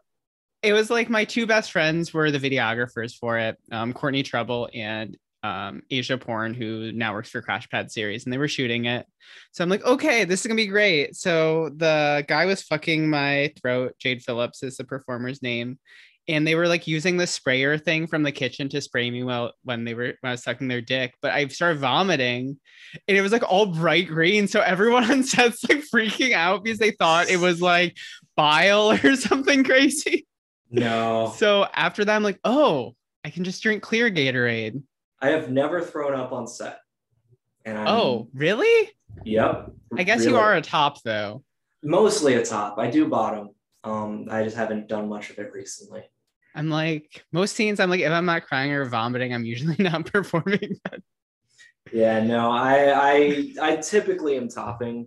it was like my two best friends were the videographers for it, um, Courtney Trouble and um, Asia Porn, who now works for Crash Pad Series, and they were shooting it. So I'm like, okay, this is gonna be great. So the guy was fucking my throat. Jade Phillips is the performer's name. And they were like using the sprayer thing from the kitchen to spray me while when they were when I was sucking their dick. But I started vomiting, and it was like all bright green. So everyone on set's like freaking out because they thought it was like bile or something crazy. No, So after that, I'm like, oh, I can just drink clear Gatorade. I have never thrown up on set. And I'm, Oh, really? yep. I guess you are a top though. mostly a top. I do bottom. Um, I just haven't done much of it recently. I'm like most scenes. I'm like, if I'm not crying or vomiting, I'm usually not performing. Yeah, no, I I I typically am topping.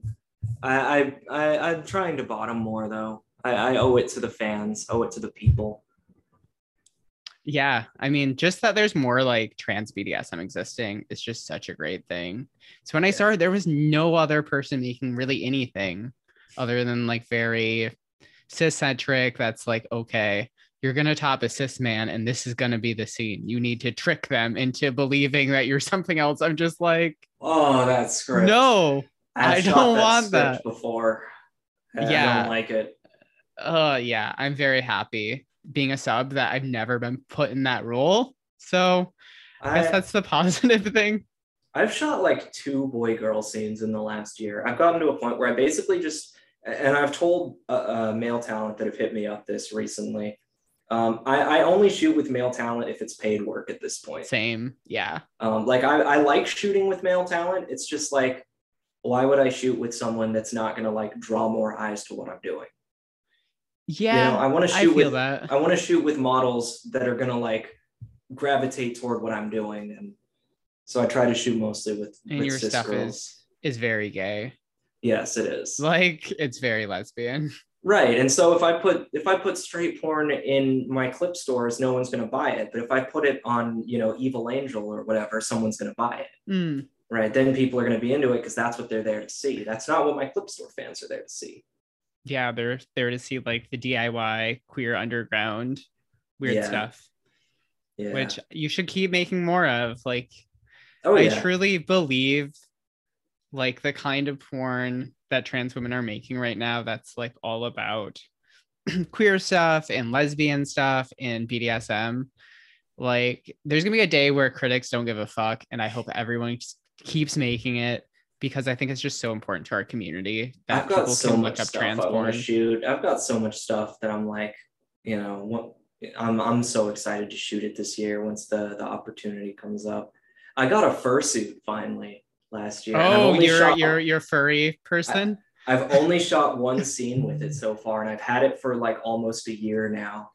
I I, I I'm trying to bottom more though. I, I owe it to the fans, owe it to the people. yeah, I mean, just that there's more like trans BDSM existing is just such a great thing. So when I started, there was no other person making really anything other than like very cis-centric. That's like, okay, you're gonna top a cis man, and this is gonna be the scene. You need to trick them into believing that you're something else. I'm just like, Oh, that script. no, I've I don't that want that. before. I- I Yeah. don't like it. Uh yeah i'm very happy being a sub that i've never been put in that role so i guess that's the positive thing I've shot like two boy girl scenes in the last year. I've gotten to a point where I basically just, and I've told uh, uh, male talent that have hit me up this recently. Um, I, I only shoot with male talent if it's paid work at this point. same yeah Um, like I, I like shooting with male talent. It's just like, why would I shoot with someone that's not gonna like draw more eyes to what I'm doing? Yeah You know, I want to shoot feel with that I want to shoot with models that are gonna like gravitate toward what I'm doing, and so I try to shoot mostly with, and with your stuff girls. is is very gay Yes, it is. like it's very lesbian Right. And so if I put if I put straight porn in my clip stores, no one's gonna buy it. But if I put it on, you know, Evil Angel or whatever, someone's gonna buy it. Mm, Right. Then people are gonna be into it because that's what they're there to see. That's not what my clip store fans are there to see. Yeah they're there to see like the diy queer underground weird Yeah. stuff Yeah. which you should keep making more of like oh I yeah. truly believe like the kind of porn that trans women are making right now that's like all about queer stuff and lesbian stuff and BDSM. Like there's gonna be a day where critics don't give a fuck, and I hope everyone keeps making it because I think it's just so important to our community that I've got people so can much look up stuff trans I want porn. to shoot. I've got so much stuff that I'm like, you know, what I'm I'm so excited to shoot it this year once the the opportunity comes up. I got a fursuit finally last year. Oh, you're shot- you're you're furry person. I've only shot one scene with it so far, and I've had it for like almost a year now.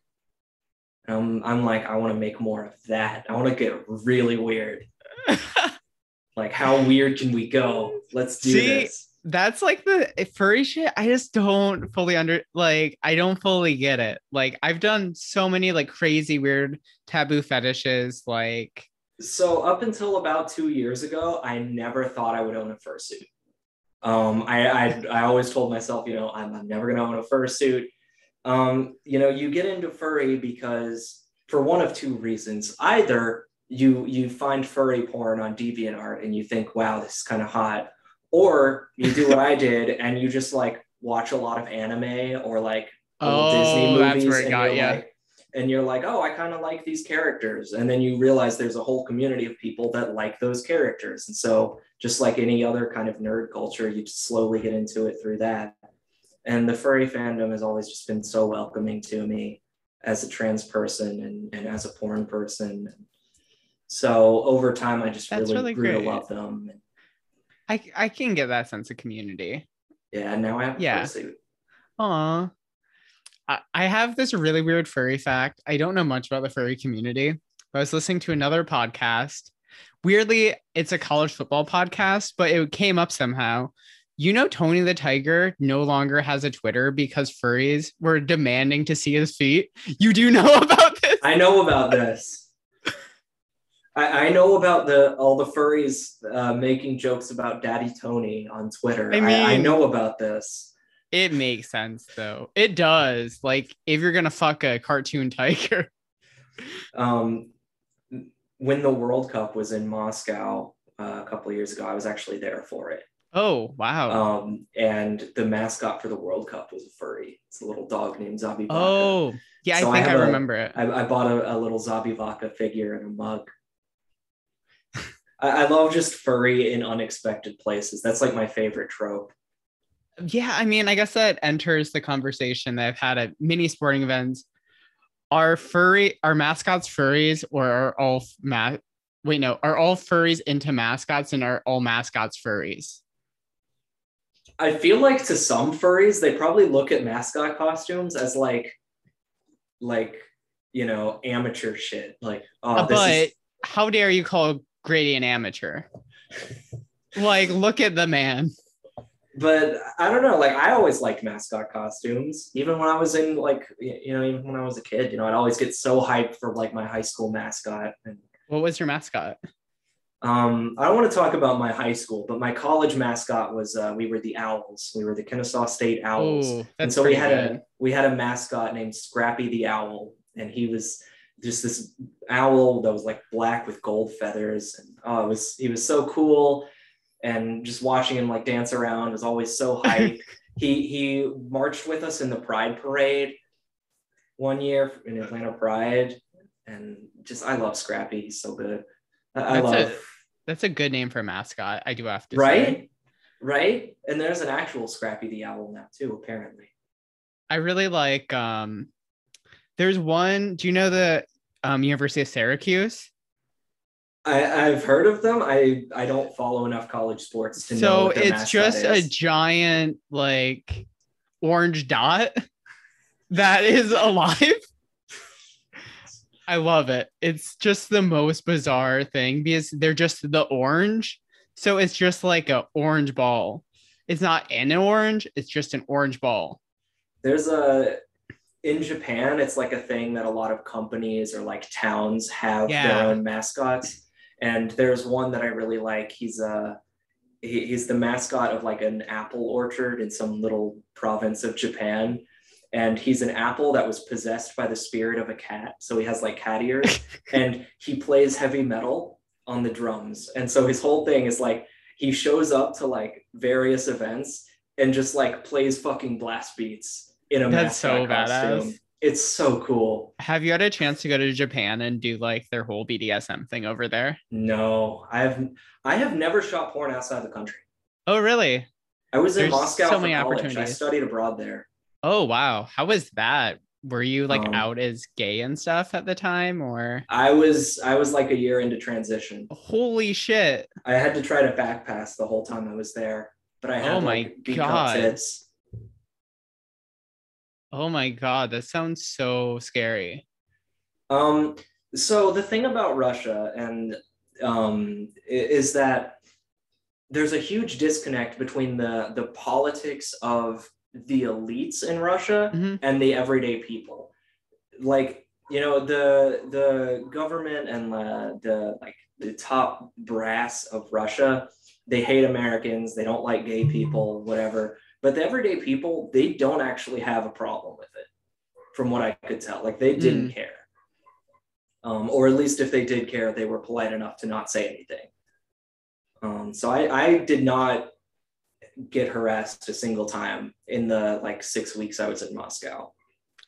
Um, I'm like, I want to make more of that. I want to get really weird. Like, how weird can we go? Let's do See, this. that's like the furry shit i just don't fully under like i don't fully get it like i've done so many like crazy weird taboo fetishes like So up until about two years ago, I never thought I would own a fursuit. Um, I, I I always told myself, you know, I'm, I'm never gonna own a fursuit. Um, you know, you get into furry because for one of two reasons. Either you you find furry porn on DeviantArt and you think, wow, this is kind of hot, or you do what I did and you just like watch a lot of anime or like old oh, Disney oh movies. that's where it and got you're you like- and you're like, oh, I kind of like these characters. And then you realize there's a whole community of people that like those characters. And so, just like any other kind of nerd culture, you just slowly get into it through that. And the furry fandom has always just been so welcoming to me as a trans person and, and as a porn person. So over time, I just really, really grew great. to love them. I, I can get that sense of community. Yeah, now I have yeah. Aw. I have this really weird furry fact. I don't know much about the furry community, but I was listening to another podcast. Weirdly, it's a college football podcast, but it came up somehow. You know, Tony the Tiger no longer has a Twitter because furries were demanding to see his feet. You do know about this? I know about this. I, I know about the all the furries uh, making jokes about Daddy Tony on Twitter. I, mean, I, I know about this. It makes sense though. It does. Like if you're gonna fuck a cartoon tiger. Um, when the World Cup was in Moscow uh, a couple years ago, I was actually there for it. Oh wow! Um, and the mascot for the World Cup was a furry. It's a little dog named Zabi. Oh yeah, so I think I, I remember a, it. I, I bought a, a little Zabivaka figure and a mug. I, I love just furry in unexpected places. That's like my favorite trope yeah, I mean, I guess that enters the conversation that I've had at many sporting events. Are furry, are mascots furries, or are all ma- wait, no, are all furries into mascots and are all mascots furries? I feel like to some furries, they probably look at mascot costumes as like, like, you know, amateur shit. Like, oh, uh, but is... how dare you call Grady an amateur? like, look at the man but I don't know. Like I always liked mascot costumes, even when I was in like you know, even when I was a kid. You know, I'd always get so hyped for like my high school mascot. And what was your mascot? Um, I don't want to talk about my high school, but my college mascot was uh, we were the Owls. We were the Kennesaw State Owls, Ooh, and so we had good. a we had a mascot named Scrappy the Owl, and he was just this owl that was like black with gold feathers, and oh, it was he was so cool and just watching him like dance around was always so hype. he he marched with us in the Pride Parade one year in Atlanta Pride, and just I love Scrappy. He's so good. I, I love. A, that's a good name for a mascot. I do have to right, say. right. And there's an actual Scrappy the Owl now too, apparently. I really like. um There's one. Do you know the um University of Syracuse? I, have heard of them. I I don't follow enough college sports to so know. So it's just a giant like orange dot that is alive. I love it. It's just the most bizarre thing because they're just the orange. So it's just like an orange ball. It's not an orange, it's just an orange ball. There's a in Japan, it's like a thing that a lot of companies or like towns have yeah. their own mascots and there's one that I really like. He's a uh, he, he's the mascot of like an apple orchard in some little province of Japan. And he's an apple that was possessed by the spirit of a cat. So he has like cat ears and he plays heavy metal on the drums. And so his whole thing is like he shows up to like various events and just like plays fucking blast beats in a That's so costume. Badass. It's so cool. Have you had a chance to go to Japan and do like their whole BDSM thing over there? No, I have. I have never shot porn outside the country. Oh, really? I was There's in Moscow so many college. opportunities. I studied abroad there. Oh wow, how was that? Were you like um, out as gay and stuff at the time, or? I was. I was like a year into transition. Holy shit! I had to try to back pass the whole time I was there, but I had oh my like, god. Tits Oh my god, that sounds so scary. Um, so the thing about Russia and um, is that there's a huge disconnect between the the politics of the elites in Russia mm-hmm. and the everyday people. Like you know the the government and the, the like the top brass of Russia, they hate Americans, they don't like gay people, whatever. But the everyday people, they don't actually have a problem with it, from what I could tell. Like they didn't mm. care. Um, or at least if they did care, they were polite enough to not say anything. Um, so I, I did not get harassed a single time in the like six weeks I was in Moscow.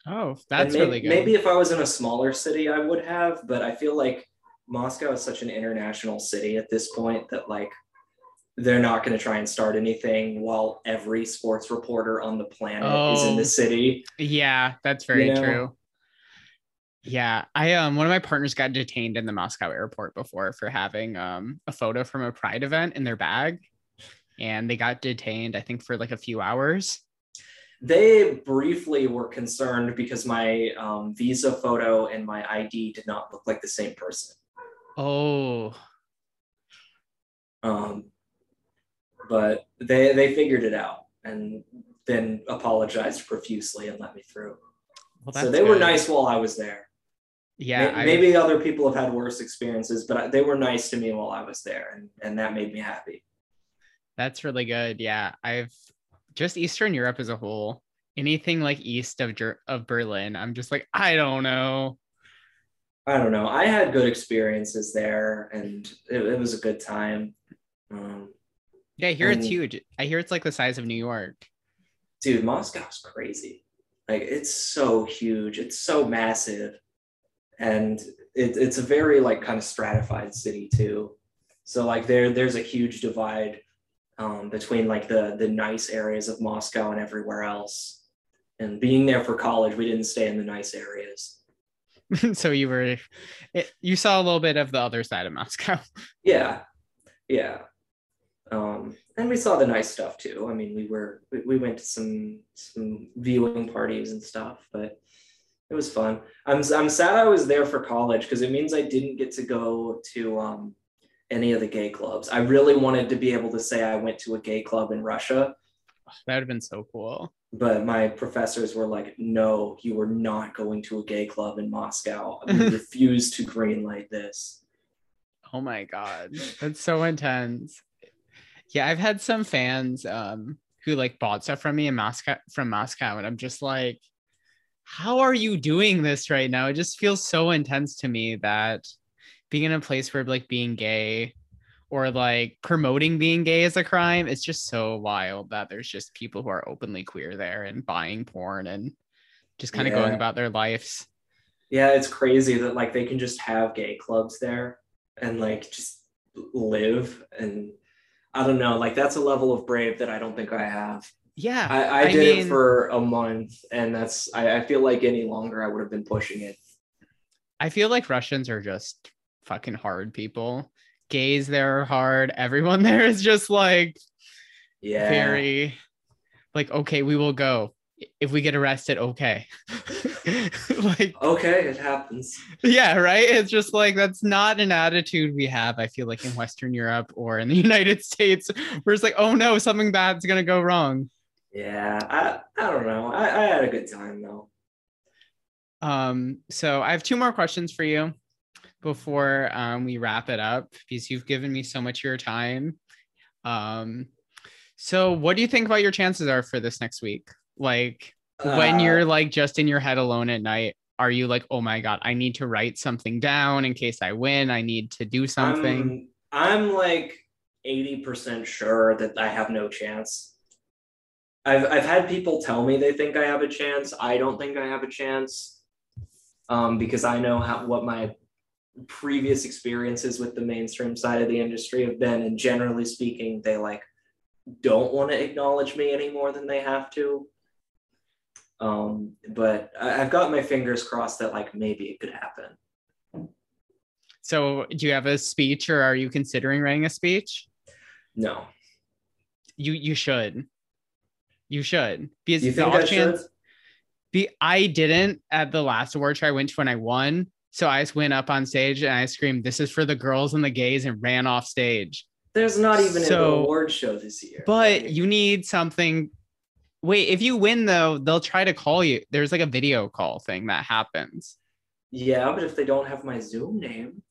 Oh, that's may- really good. Maybe if I was in a smaller city, I would have, but I feel like Moscow is such an international city at this point that like they're not going to try and start anything while every sports reporter on the planet is in Oh. the city. Yeah, that's very You know? true. Yeah, I um one of my partners got detained in the Moscow airport before for having um a photo from a pride event in their bag. And they got detained, I think, for like a few hours. They briefly were concerned because my um, visa photo and my ID did not look like the same person. Oh, Um, but they they figured it out and then apologized profusely and let me through. well, so they were nice while I was there. Yeah, May- I- maybe other people have had worse experiences, but I- they were nice to me while I was there, and and that made me happy. That's really good. Yeah, I've just Eastern Europe as a whole. Anything like east of of Berlin, I'm just like I don't know. I don't know. I had good experiences there, and it, it was a good time. Um, Yeah, I hear it's huge. I hear it's like the size of New York. dude, Moscow's crazy. Like it's so huge, it's so massive, and it, it's a very like kind of stratified city too. So like there there's a huge divide um, between like the the nice areas of Moscow and everywhere else. And being there for college, we didn't stay in the nice areas. so you were, it, you saw a little bit of the other side of Moscow. Yeah, yeah. Um, and we saw the nice stuff too. I mean, we were we, we went to some some viewing parties and stuff, but it was fun. I'm I'm sad I was there for college because it means I didn't get to go to um, any of the gay clubs. I really wanted to be able to say I went to a gay club in Russia, That would have been so cool. but my professors were like, "No, you are not going to a gay club in Moscow. We refuse to greenlight this." Oh my god, that's so intense. Yeah, I've had some fans um who like bought stuff from me in Moscow from Moscow, and I'm just like, how are you doing this right now? It just feels so intense to me that being in a place where like being gay or like promoting being gay is a crime, it's just so wild that there's just people who are openly queer there and buying porn and just kind of going about their lives. Yeah, it's crazy that like they can just have gay clubs there and like just live and I don't know, like that's a level of brave that I don't think I have. Yeah. I, I, I did mean- it for a month and that's I, I feel like any longer I would have been pushing it. I feel like Russians are just fucking hard people. Gays there are hard. Everyone there is just like Yeah. very like okay, we will go. If we get arrested, okay. like Okay, it happens. yeah, right? It's just like that's not an attitude we have, I feel like in Western Europe or in the United States, where it's like, oh no, something bad's gonna go wrong. Yeah, I, I don't know. I, I had a good time though. Um, so I have two more questions for you before um, we wrap it up because you've given me so much of your time. Um, so what do you think about your chances are for this next week? Like when Uh, you're like just in your head alone at night, are you like, oh my god, I need to write something down in case I win? I need to do something. I'm, I'm like 80% sure that I have no chance. I've, I've had people tell me they think I have a chance. I don't think I have a chance um, because I know how, what my previous experiences with the mainstream side of the industry have been. And generally speaking, they like don't want to acknowledge me any more than they have to. Um, but I, I've got my fingers crossed that like maybe it could happen. So do you have a speech or are you considering writing a speech? No. You you should. You should. Because you the think I chance should? Be I didn't at the last award show I went to when I won. So I just went up on stage and I screamed, "This is for the girls and the gays," and ran off stage. There's not even an award show this year. But you need something. Wait, if you win though, they'll try to call you. There's like a video call thing that happens. yeah, but if they don't have my Zoom name,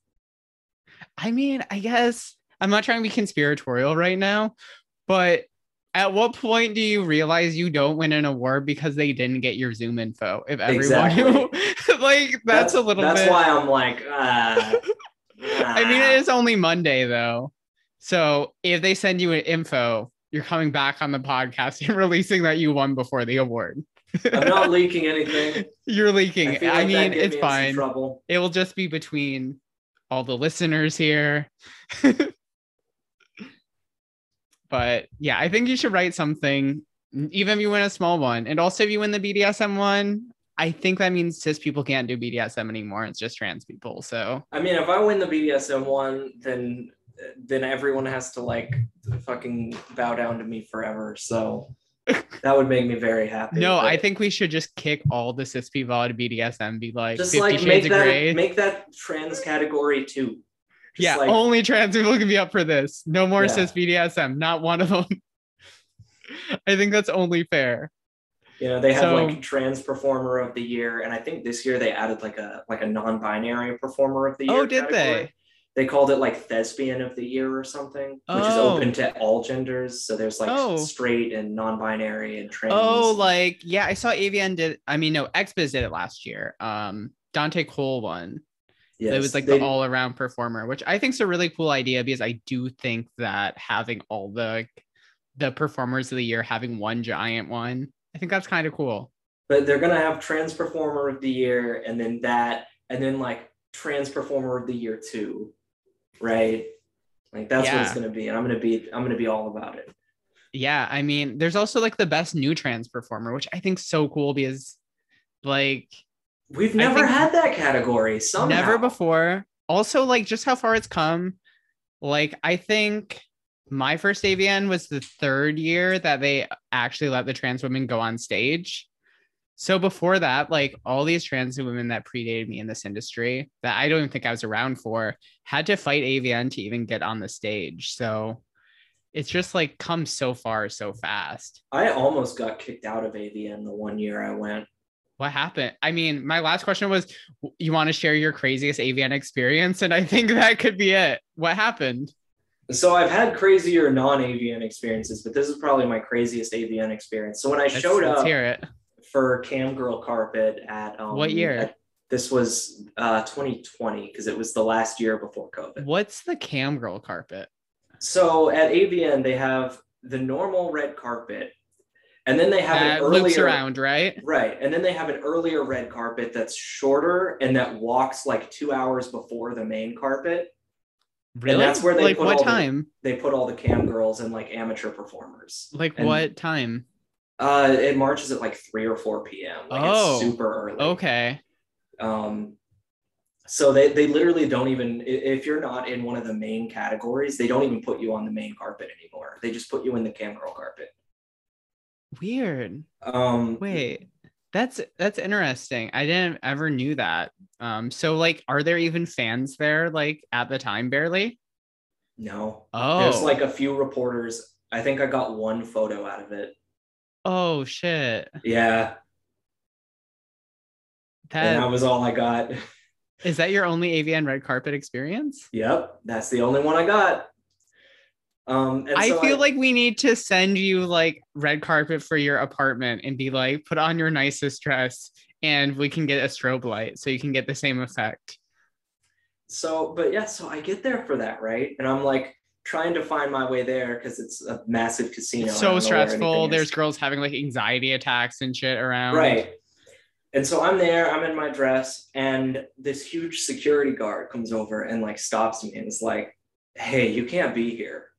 I mean, I guess I'm not trying to be conspiratorial right now, but at what point do you realize you don't win an award because they didn't get your Zoom info? If everyone who like that's, a little That's bit why I'm like, ah, I mean, it is only Monday though. So if they send you an info, you're coming back on the podcast and releasing that you won before the award. I'm not leaking anything. You're leaking. I, feel I mean, it's me fine. Trouble. It will just be between all the listeners here. but yeah, I think you should write something, even if you win a small one. And also, if you win the BDSM one, I think that means cis people can't do BDSM anymore. It's just trans people. So I mean, if I win the BDSM one, then then everyone has to like fucking bow down to me forever. So that would make me very happy. no, but I think we should just kick all the cis people out of BDSM. Be like, just 50 like make that Grey. make that trans category too. Just yeah, like, only trans people can be up for this. No more Yeah. cis BDSM. Not one of them. I think that's only fair. you know they have so- like trans performer of the year, and I think this year they added like a like a non-binary performer of the year. Oh, did category. they? They called it like thespian of the year or something, which is Oh. open to all genders. So there's like Oh. straight and non-binary and trans. Oh, like yeah, I saw AVN did. I mean, no, XBiz did it last year. Um, Dante Colle won. yes, it was like they- the all-around performer, which I think is a really cool idea because I do think that having all the the performers of the year having one giant one, I think that's kind of cool. but they're gonna have trans performer of the year and then that and then like trans performer of the year too right like that's what it's gonna be and i'm gonna be i'm gonna be all about it Yeah, I mean, there's also like the best new trans performer, which I think so cool because like we've never had that category somehow never before. Also, like just how far it's come. Like, I think my first AVN was the third year that they actually let the trans women go on stage. So before that, like all these trans women that predated me in this industry that I don't even think I was around for had to fight AVN to even get on the stage. So it's just like come so far so fast. i almost got kicked out of avn the one year i went What happened? I mean, my last question was you want to share your craziest AVN experience? And I think that could be it. What happened? so i've had crazier non-avn experiences but this is probably my craziest avn experience so when i Let's, showed let's up hear it. For cam girl carpet at um, What year? at- this was uh 2020 because it was the last year before covid What's the cam girl carpet? So at AVN, they have the normal red carpet, and then they have That an loops earlier around, right? right, and then they have an earlier red carpet that's shorter and that walks like two hours before the main carpet. Really? that's where they like put what all the- time? They put all the cam girls and like amateur performers. Like and- what time? Uh, it marches at like three or four p.m. Like Oh, it's super early. Okay. Um, so they they literally don't even if you're not in one of the main categories, they don't even put you on the main carpet anymore. They just put you in the cam girl carpet. Weird. Um, Wait. That's that's interesting. I didn't ever knew that. Um so like are there even fans there like at the time barely? No. Oh. There's like a few reporters. I think I got one photo out of it. Oh shit. Yeah. and that That was all I got. is that your only AVN red carpet experience? Yep. That's the only one I got. Um, and I so feel like we need to send you like red carpet for your apartment and be like, put on your nicest dress and we can get a strobe light so you can get the same effect. so, but yeah, so I get there for that, right? And I'm like trying to find my way there because it's a massive casino. It's so don't know where stressful. There's girls having like anxiety attacks and shit around. Right. And so I'm there, I'm in my dress, and this huge security guard comes over and like stops me and is like, Hey, you can't be here.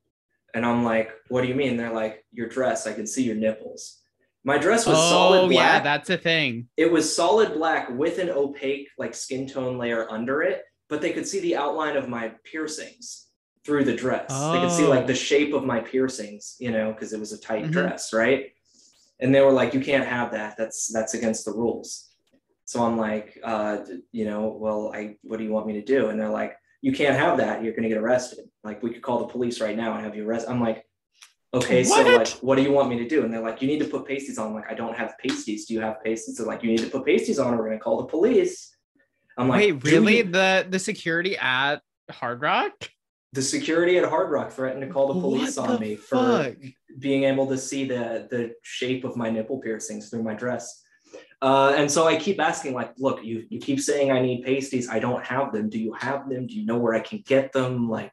And I'm like, What do you mean? They're like, Your dress, I can see your nipples. My dress was Oh solid yeah, that's a thing. it was solid black with an opaque, like skin tone layer under it, but they could see the outline of my piercings through the dress. They could see Oh. like the shape of my piercings, you know, because it was a tight Mhm. dress, right? And they were like, "You can't have that. That's that's against the rules." So I'm like, uh, you know, well, I what do you want me to do? And they're like, "You can't have that. You're gonna get arrested. Like we could call the police right now and have you arrested." I'm like, "Okay, so like, what do you want me to do?" And they're like, "You need to put pasties on." I'm like, "I don't have pasties. Do you have pasties?" They're like, "You need to put pasties on, or we're gonna call the police." I'm like, Wait, really? you-" The the security at Hard Rock? The security at Hard Rock threatened to call the police What on the me for being able to see the the shape of my nipple piercings through my dress. Uh, and so I keep asking, like, look, you you keep saying I need pasties. I don't have them. Do you have them? Do you know where I can get them? Like,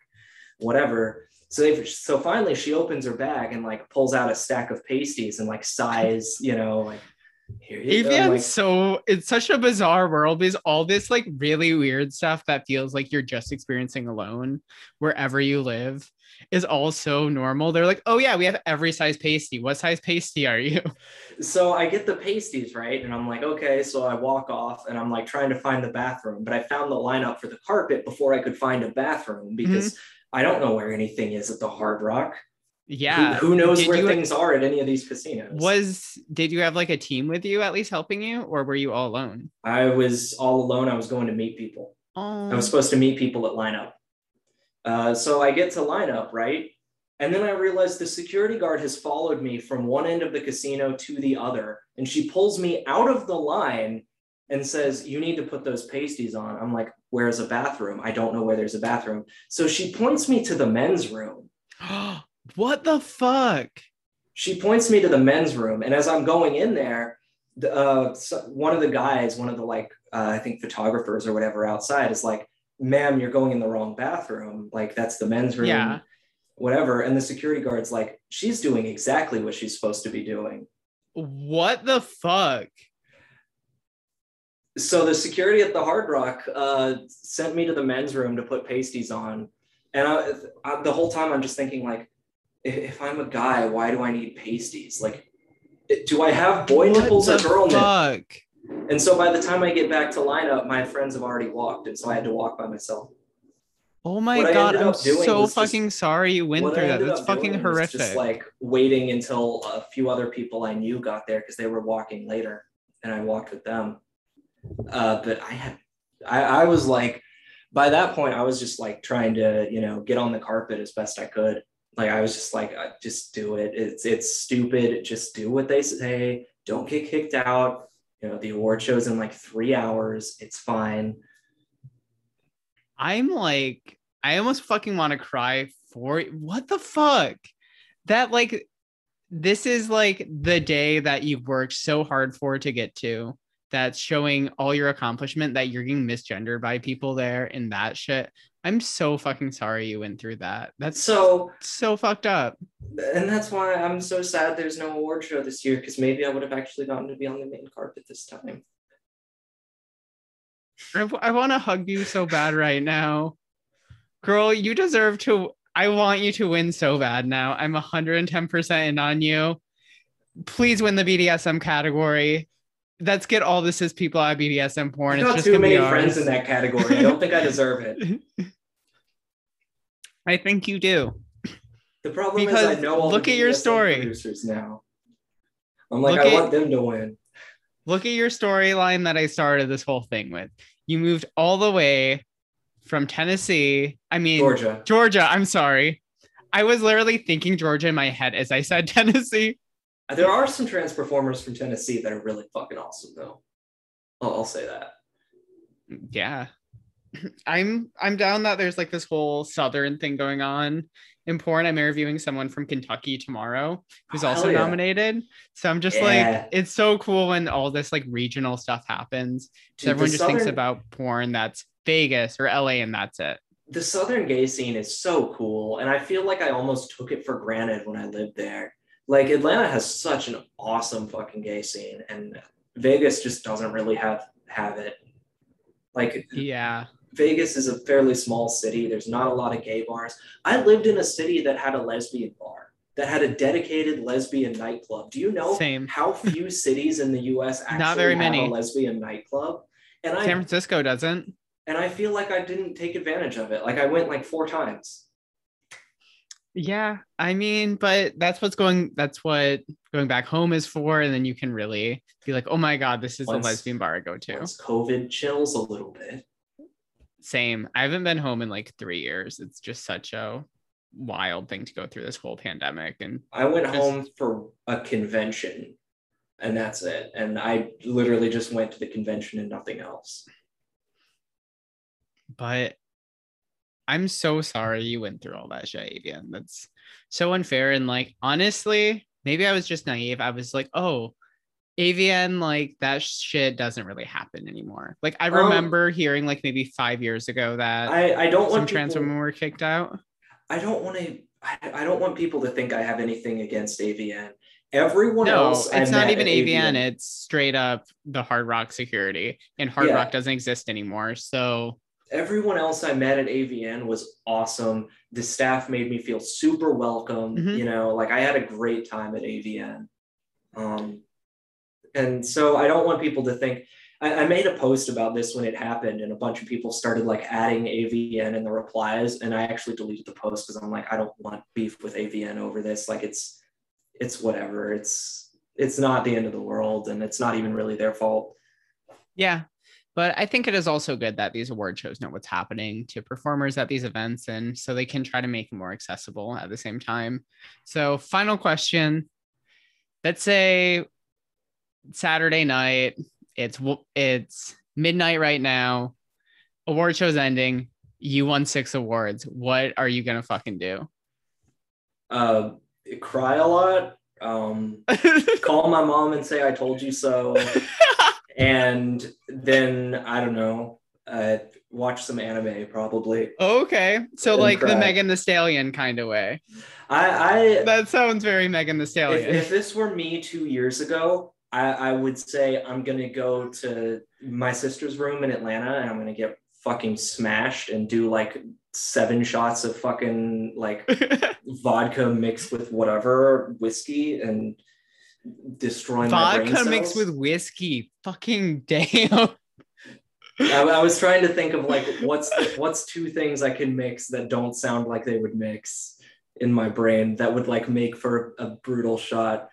whatever. So they, so finally she opens her bag and like pulls out a stack of pasties and like size, you know, like Here you Like, so it's such a bizarre world because all this like really weird stuff that feels like you're just experiencing alone wherever you live is all so normal. They're like, oh yeah, we have every size pasty. What size pasty are you? so I get the pasties right, and I'm like, okay. So I walk off, and I'm like trying to find the bathroom, but I found the lineup for the carpet before I could find a bathroom because Mm-hmm. I don't know where anything is at the Hard Rock. Yeah. Who, who knows Did where you- things are at any of these casinos? Was did you have like a team with you at least helping you, or were you all alone? I was all alone. I was going to meet people. Oh, I was supposed to meet people at lineup. Uh, so I get to lineup, right? And then I realize the security guard has followed me from one end of the casino to the other. And she pulls me out of the line and says, You need to put those pasties on. I'm like, Where's a bathroom? I don't know where there's a bathroom. So she points me to the men's room. what the fuck? She points me to the men's room. And as I'm going in there, the, uh, so- one of the guys, one of the like, uh, I think photographers or whatever outside is like, ma'am, you're going in the wrong bathroom. Like, that's the men's room. Yeah. Whatever. And the security guard's like, she's doing exactly what she's supposed to be doing. What the fuck? So the security at the Hard Rock uh, sent me to the men's room to put pasties on. And I, I, the whole time I'm just thinking, like, if, if I'm a guy, why do I need pasties? Like, do I have boy What nipples or girl nipples? And so by the time I get back to lineup, my friends have already walked, and so I had to walk by myself. Oh my What god, I'm so was just- fucking sorry you went through that. That's fucking horrific. Just like waiting until a few other people I knew got there because they were walking later, and I walked with them. Uh, but I had, I, I was like, by that point, I was just like trying to, you know, get on the carpet as best I could. Like I was just like, uh, just do it. It's it's stupid. Just do what they say. Don't get kicked out. You know, the award show's in like three hours. It's fine. I'm like, I almost fucking want to cry for what the fuck? That like this is like the day that you've worked so hard for to get to. That's showing all your accomplishment that you're getting misgendered by people there and that shit. I'm so fucking sorry you went through that. That's so So fucked up. and that's why I'm so sad there's no award show this year because maybe I would have actually gotten to be on the main carpet this time. I, want to hug you so bad right now. Girl, you deserve to. I want you to win so bad now. I'm 110% in on you. Please win the BDSM category. Let's get all this as people out of BDSM porn. I It's got just too many friends in that category. I don't think I deserve it. I think you do. The problem Because is I know all look the at your story. producers now. I'm like, Look I at- want them to win. Look at your storyline that I started this whole thing with. You moved all the way from Tennessee. I mean, Georgia. Georgia. I'm sorry. I was literally thinking Georgia in my head as I said Tennessee. There are some trans performers from Tennessee that are really fucking awesome, though. I'll, I'll say that. yeah i'm i'm down that there's like this whole southern thing going on in porn. I'm interviewing someone from kentucky tomorrow who's Oh, also yeah. nominated. So i'm just Yeah. like it's so cool when all this like regional stuff happens. Dude, everyone just thinks about porn that's vegas or la and that's it. The southern gay scene is so cool and i feel like i almost took it for granted when i lived there. Like atlanta has such an awesome fucking gay scene and vegas just doesn't really have have it. Like yeah vegas is a fairly small city. There's not a lot of gay bars. I lived in a city that had a lesbian bar that had a dedicated lesbian nightclub. Do you know Same. how few cities in the us actually very have many. a lesbian nightclub? And i san francisco doesn't. And i feel like i didn't take advantage of it. Like i went like four times. Yeah i mean but that's what's going that's what going back home is for and then you can really be like oh my god this is Once- the lesbian bar i go to. once covid chills a little bit Same. I haven't been home in like three years. It's just such a wild thing to go through this whole pandemic. And I went Just- home for a convention and that's it. And I literally just went to the convention and nothing else. but I'm so sorry you went through all that shit, Avian. That's so unfair. And like honestly, maybe I was just naive. I was like, oh, Avian, like that shit doesn't really happen anymore. Like I Um, remember hearing like maybe five years ago that I, I don't some want trans people, women were kicked out. I don't want to. I, I don't want people to think I have anything against AVN. Everyone no, else, I it's not even at AVN. It's straight up the Hard Rock security, and Hard Yeah. Rock doesn't exist anymore. So everyone else I met at AVN was awesome. The staff made me feel super welcome. Mhm. You know, like I had a great time at AVN. Um, and so I don't want people to think. I, I made a post about this when it happened, and a bunch of people started like adding AVN in the replies, and I actually deleted the post because I'm like, I don't want beef with AVN over this. Like it's, it's whatever. It's it's not the end of the world, and it's not even really their fault. yeah, but I think it is also good that these award shows know what's happening to performers at these events, and so they can try to make it more accessible at the same time. So, final question: Let's say Saturday night. It's it's midnight right now. Award show's ending. You won six awards. What are you gonna fucking do? Uh, cry a lot. Um, call my mom and say I told you so, and then I don't know. Uh, watch some anime probably. okay, so like the. Megan Thee Stallion kind of way. I I That sounds very Megan the if, Stallion. if this were me two years ago, I, I would say I'm gonna go to my sister's room in Atlanta and I'm gonna get fucking smashed and do like seven shots of fucking like vodka mixed with whatever whiskey and destroy my brain Vodka mixed with whiskey. Fucking damn. I, I was trying to think of like what's what's two things I can mix that don't sound like they would mix in my brain that would like make for a brutal shot.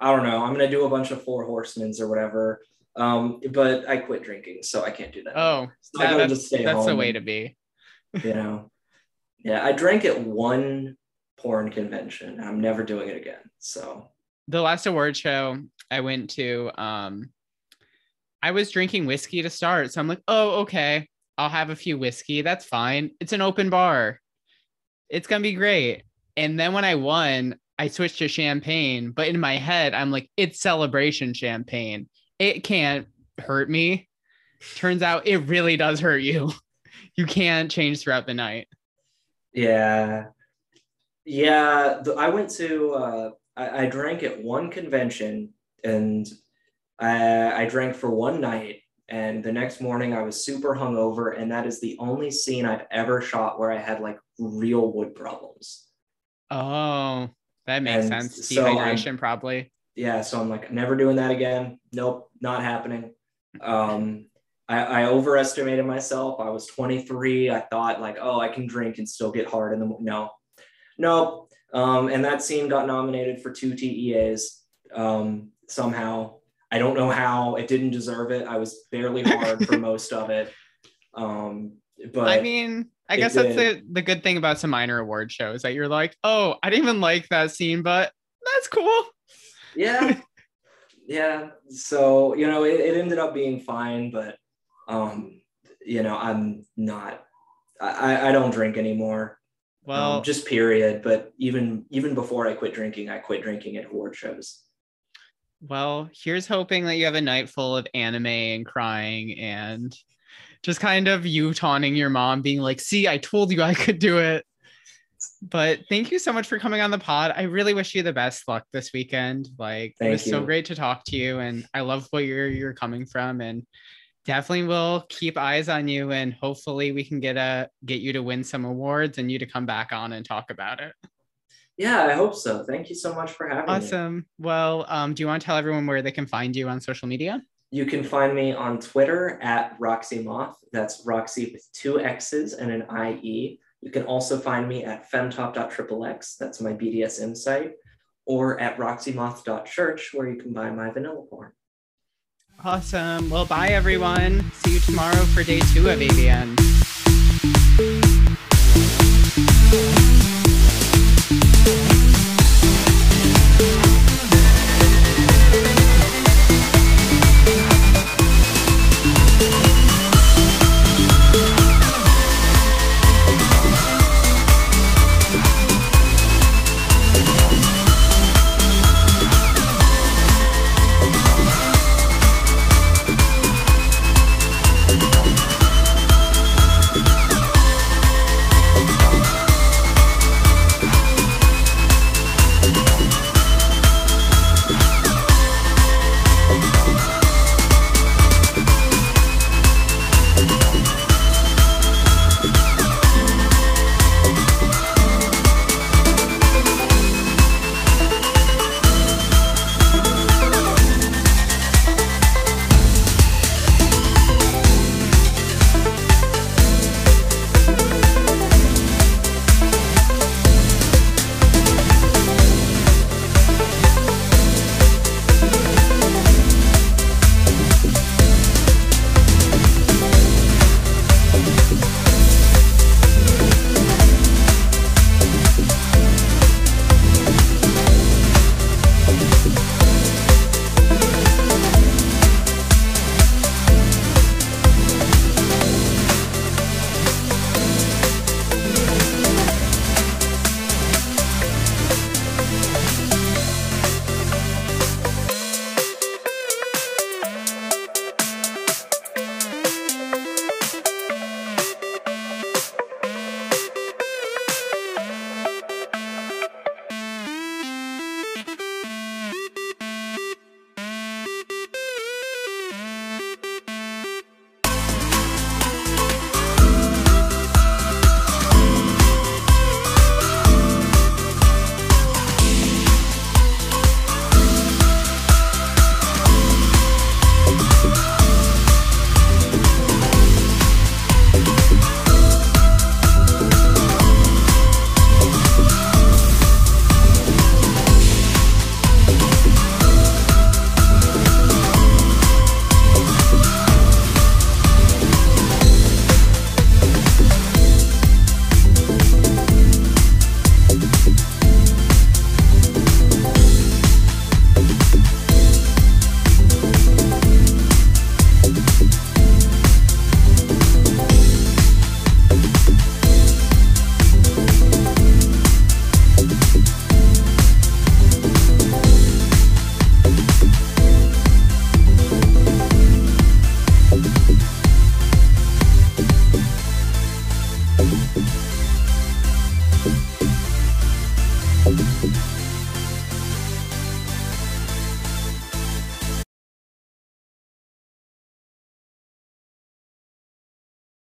I don't know. I'm gonna do a bunch of four horsemen's or whatever. Um, but I quit drinking, so I can't do that. Oh, so that- that's, just stay that's the way to be. you know. Yeah, I drank at one porn convention. I'm never doing it again. So The last award show I went to, um, I was drinking whiskey to start. So I'm like, oh, okay. I'll have a few whiskey. That's fine. It's an open bar. It's gonna be great. And then when I won, I switched to champagne. But in my head, I'm like, it's celebration champagne. It can't hurt me. Turns out it really does hurt you. You can't change throughout the night. Yeah. Yeah. I went to, uh, I, I drank at one convention and I, I drank for one night. And the next morning I was super hungover. And that is the only scene I've ever shot where I had like real wood problems. Oh, that makes And sense. so I'm- probably. Yeah. So I'm like, never doing that again. Nope, not happening. Um, I, I overestimated myself. I was 23. I thought like, oh, I can drink and still get hard in the mo-" no, no. Um, and that scene got nominated for two TEAs. Um, somehow, I don't know how. It didn't deserve it. I was barely hard for most of it. Um, but I mean, I guess that's the, the good thing about some minor award shows that you're like, oh, I didn't even like that scene, but that's cool. yeah. Yeah. So you know it, it ended up being fine but um you know i'm not i i don't drink anymore. Well, um, just period. But even even before i quit drinking i quit drinking at award shows. Well, here's hoping that you have a night full of anime and crying and just kind of you taunting your mom, being like, see, I told you I could do it. But thank you so much for coming on the pod. I really wish you the best luck this weekend. Like it Thank was so great to talk to you and I love where you're you're coming from and definitely will keep eyes on you and hopefully we can get a get you to win some awards and you to come back on and talk about it. yeah i hope so thank you so much for having me Awesome. Well, um, do you want to tell everyone where they can find you on social media? You can find me on twitter at roxxie moth that's roxxie with two x's and an ie you can also find me at femtop.xxx that's my bdsm site or at roxxiemoth.church where you can buy my vanilla porn Awesome. Well, bye everyone. See you tomorrow for day two of AVN.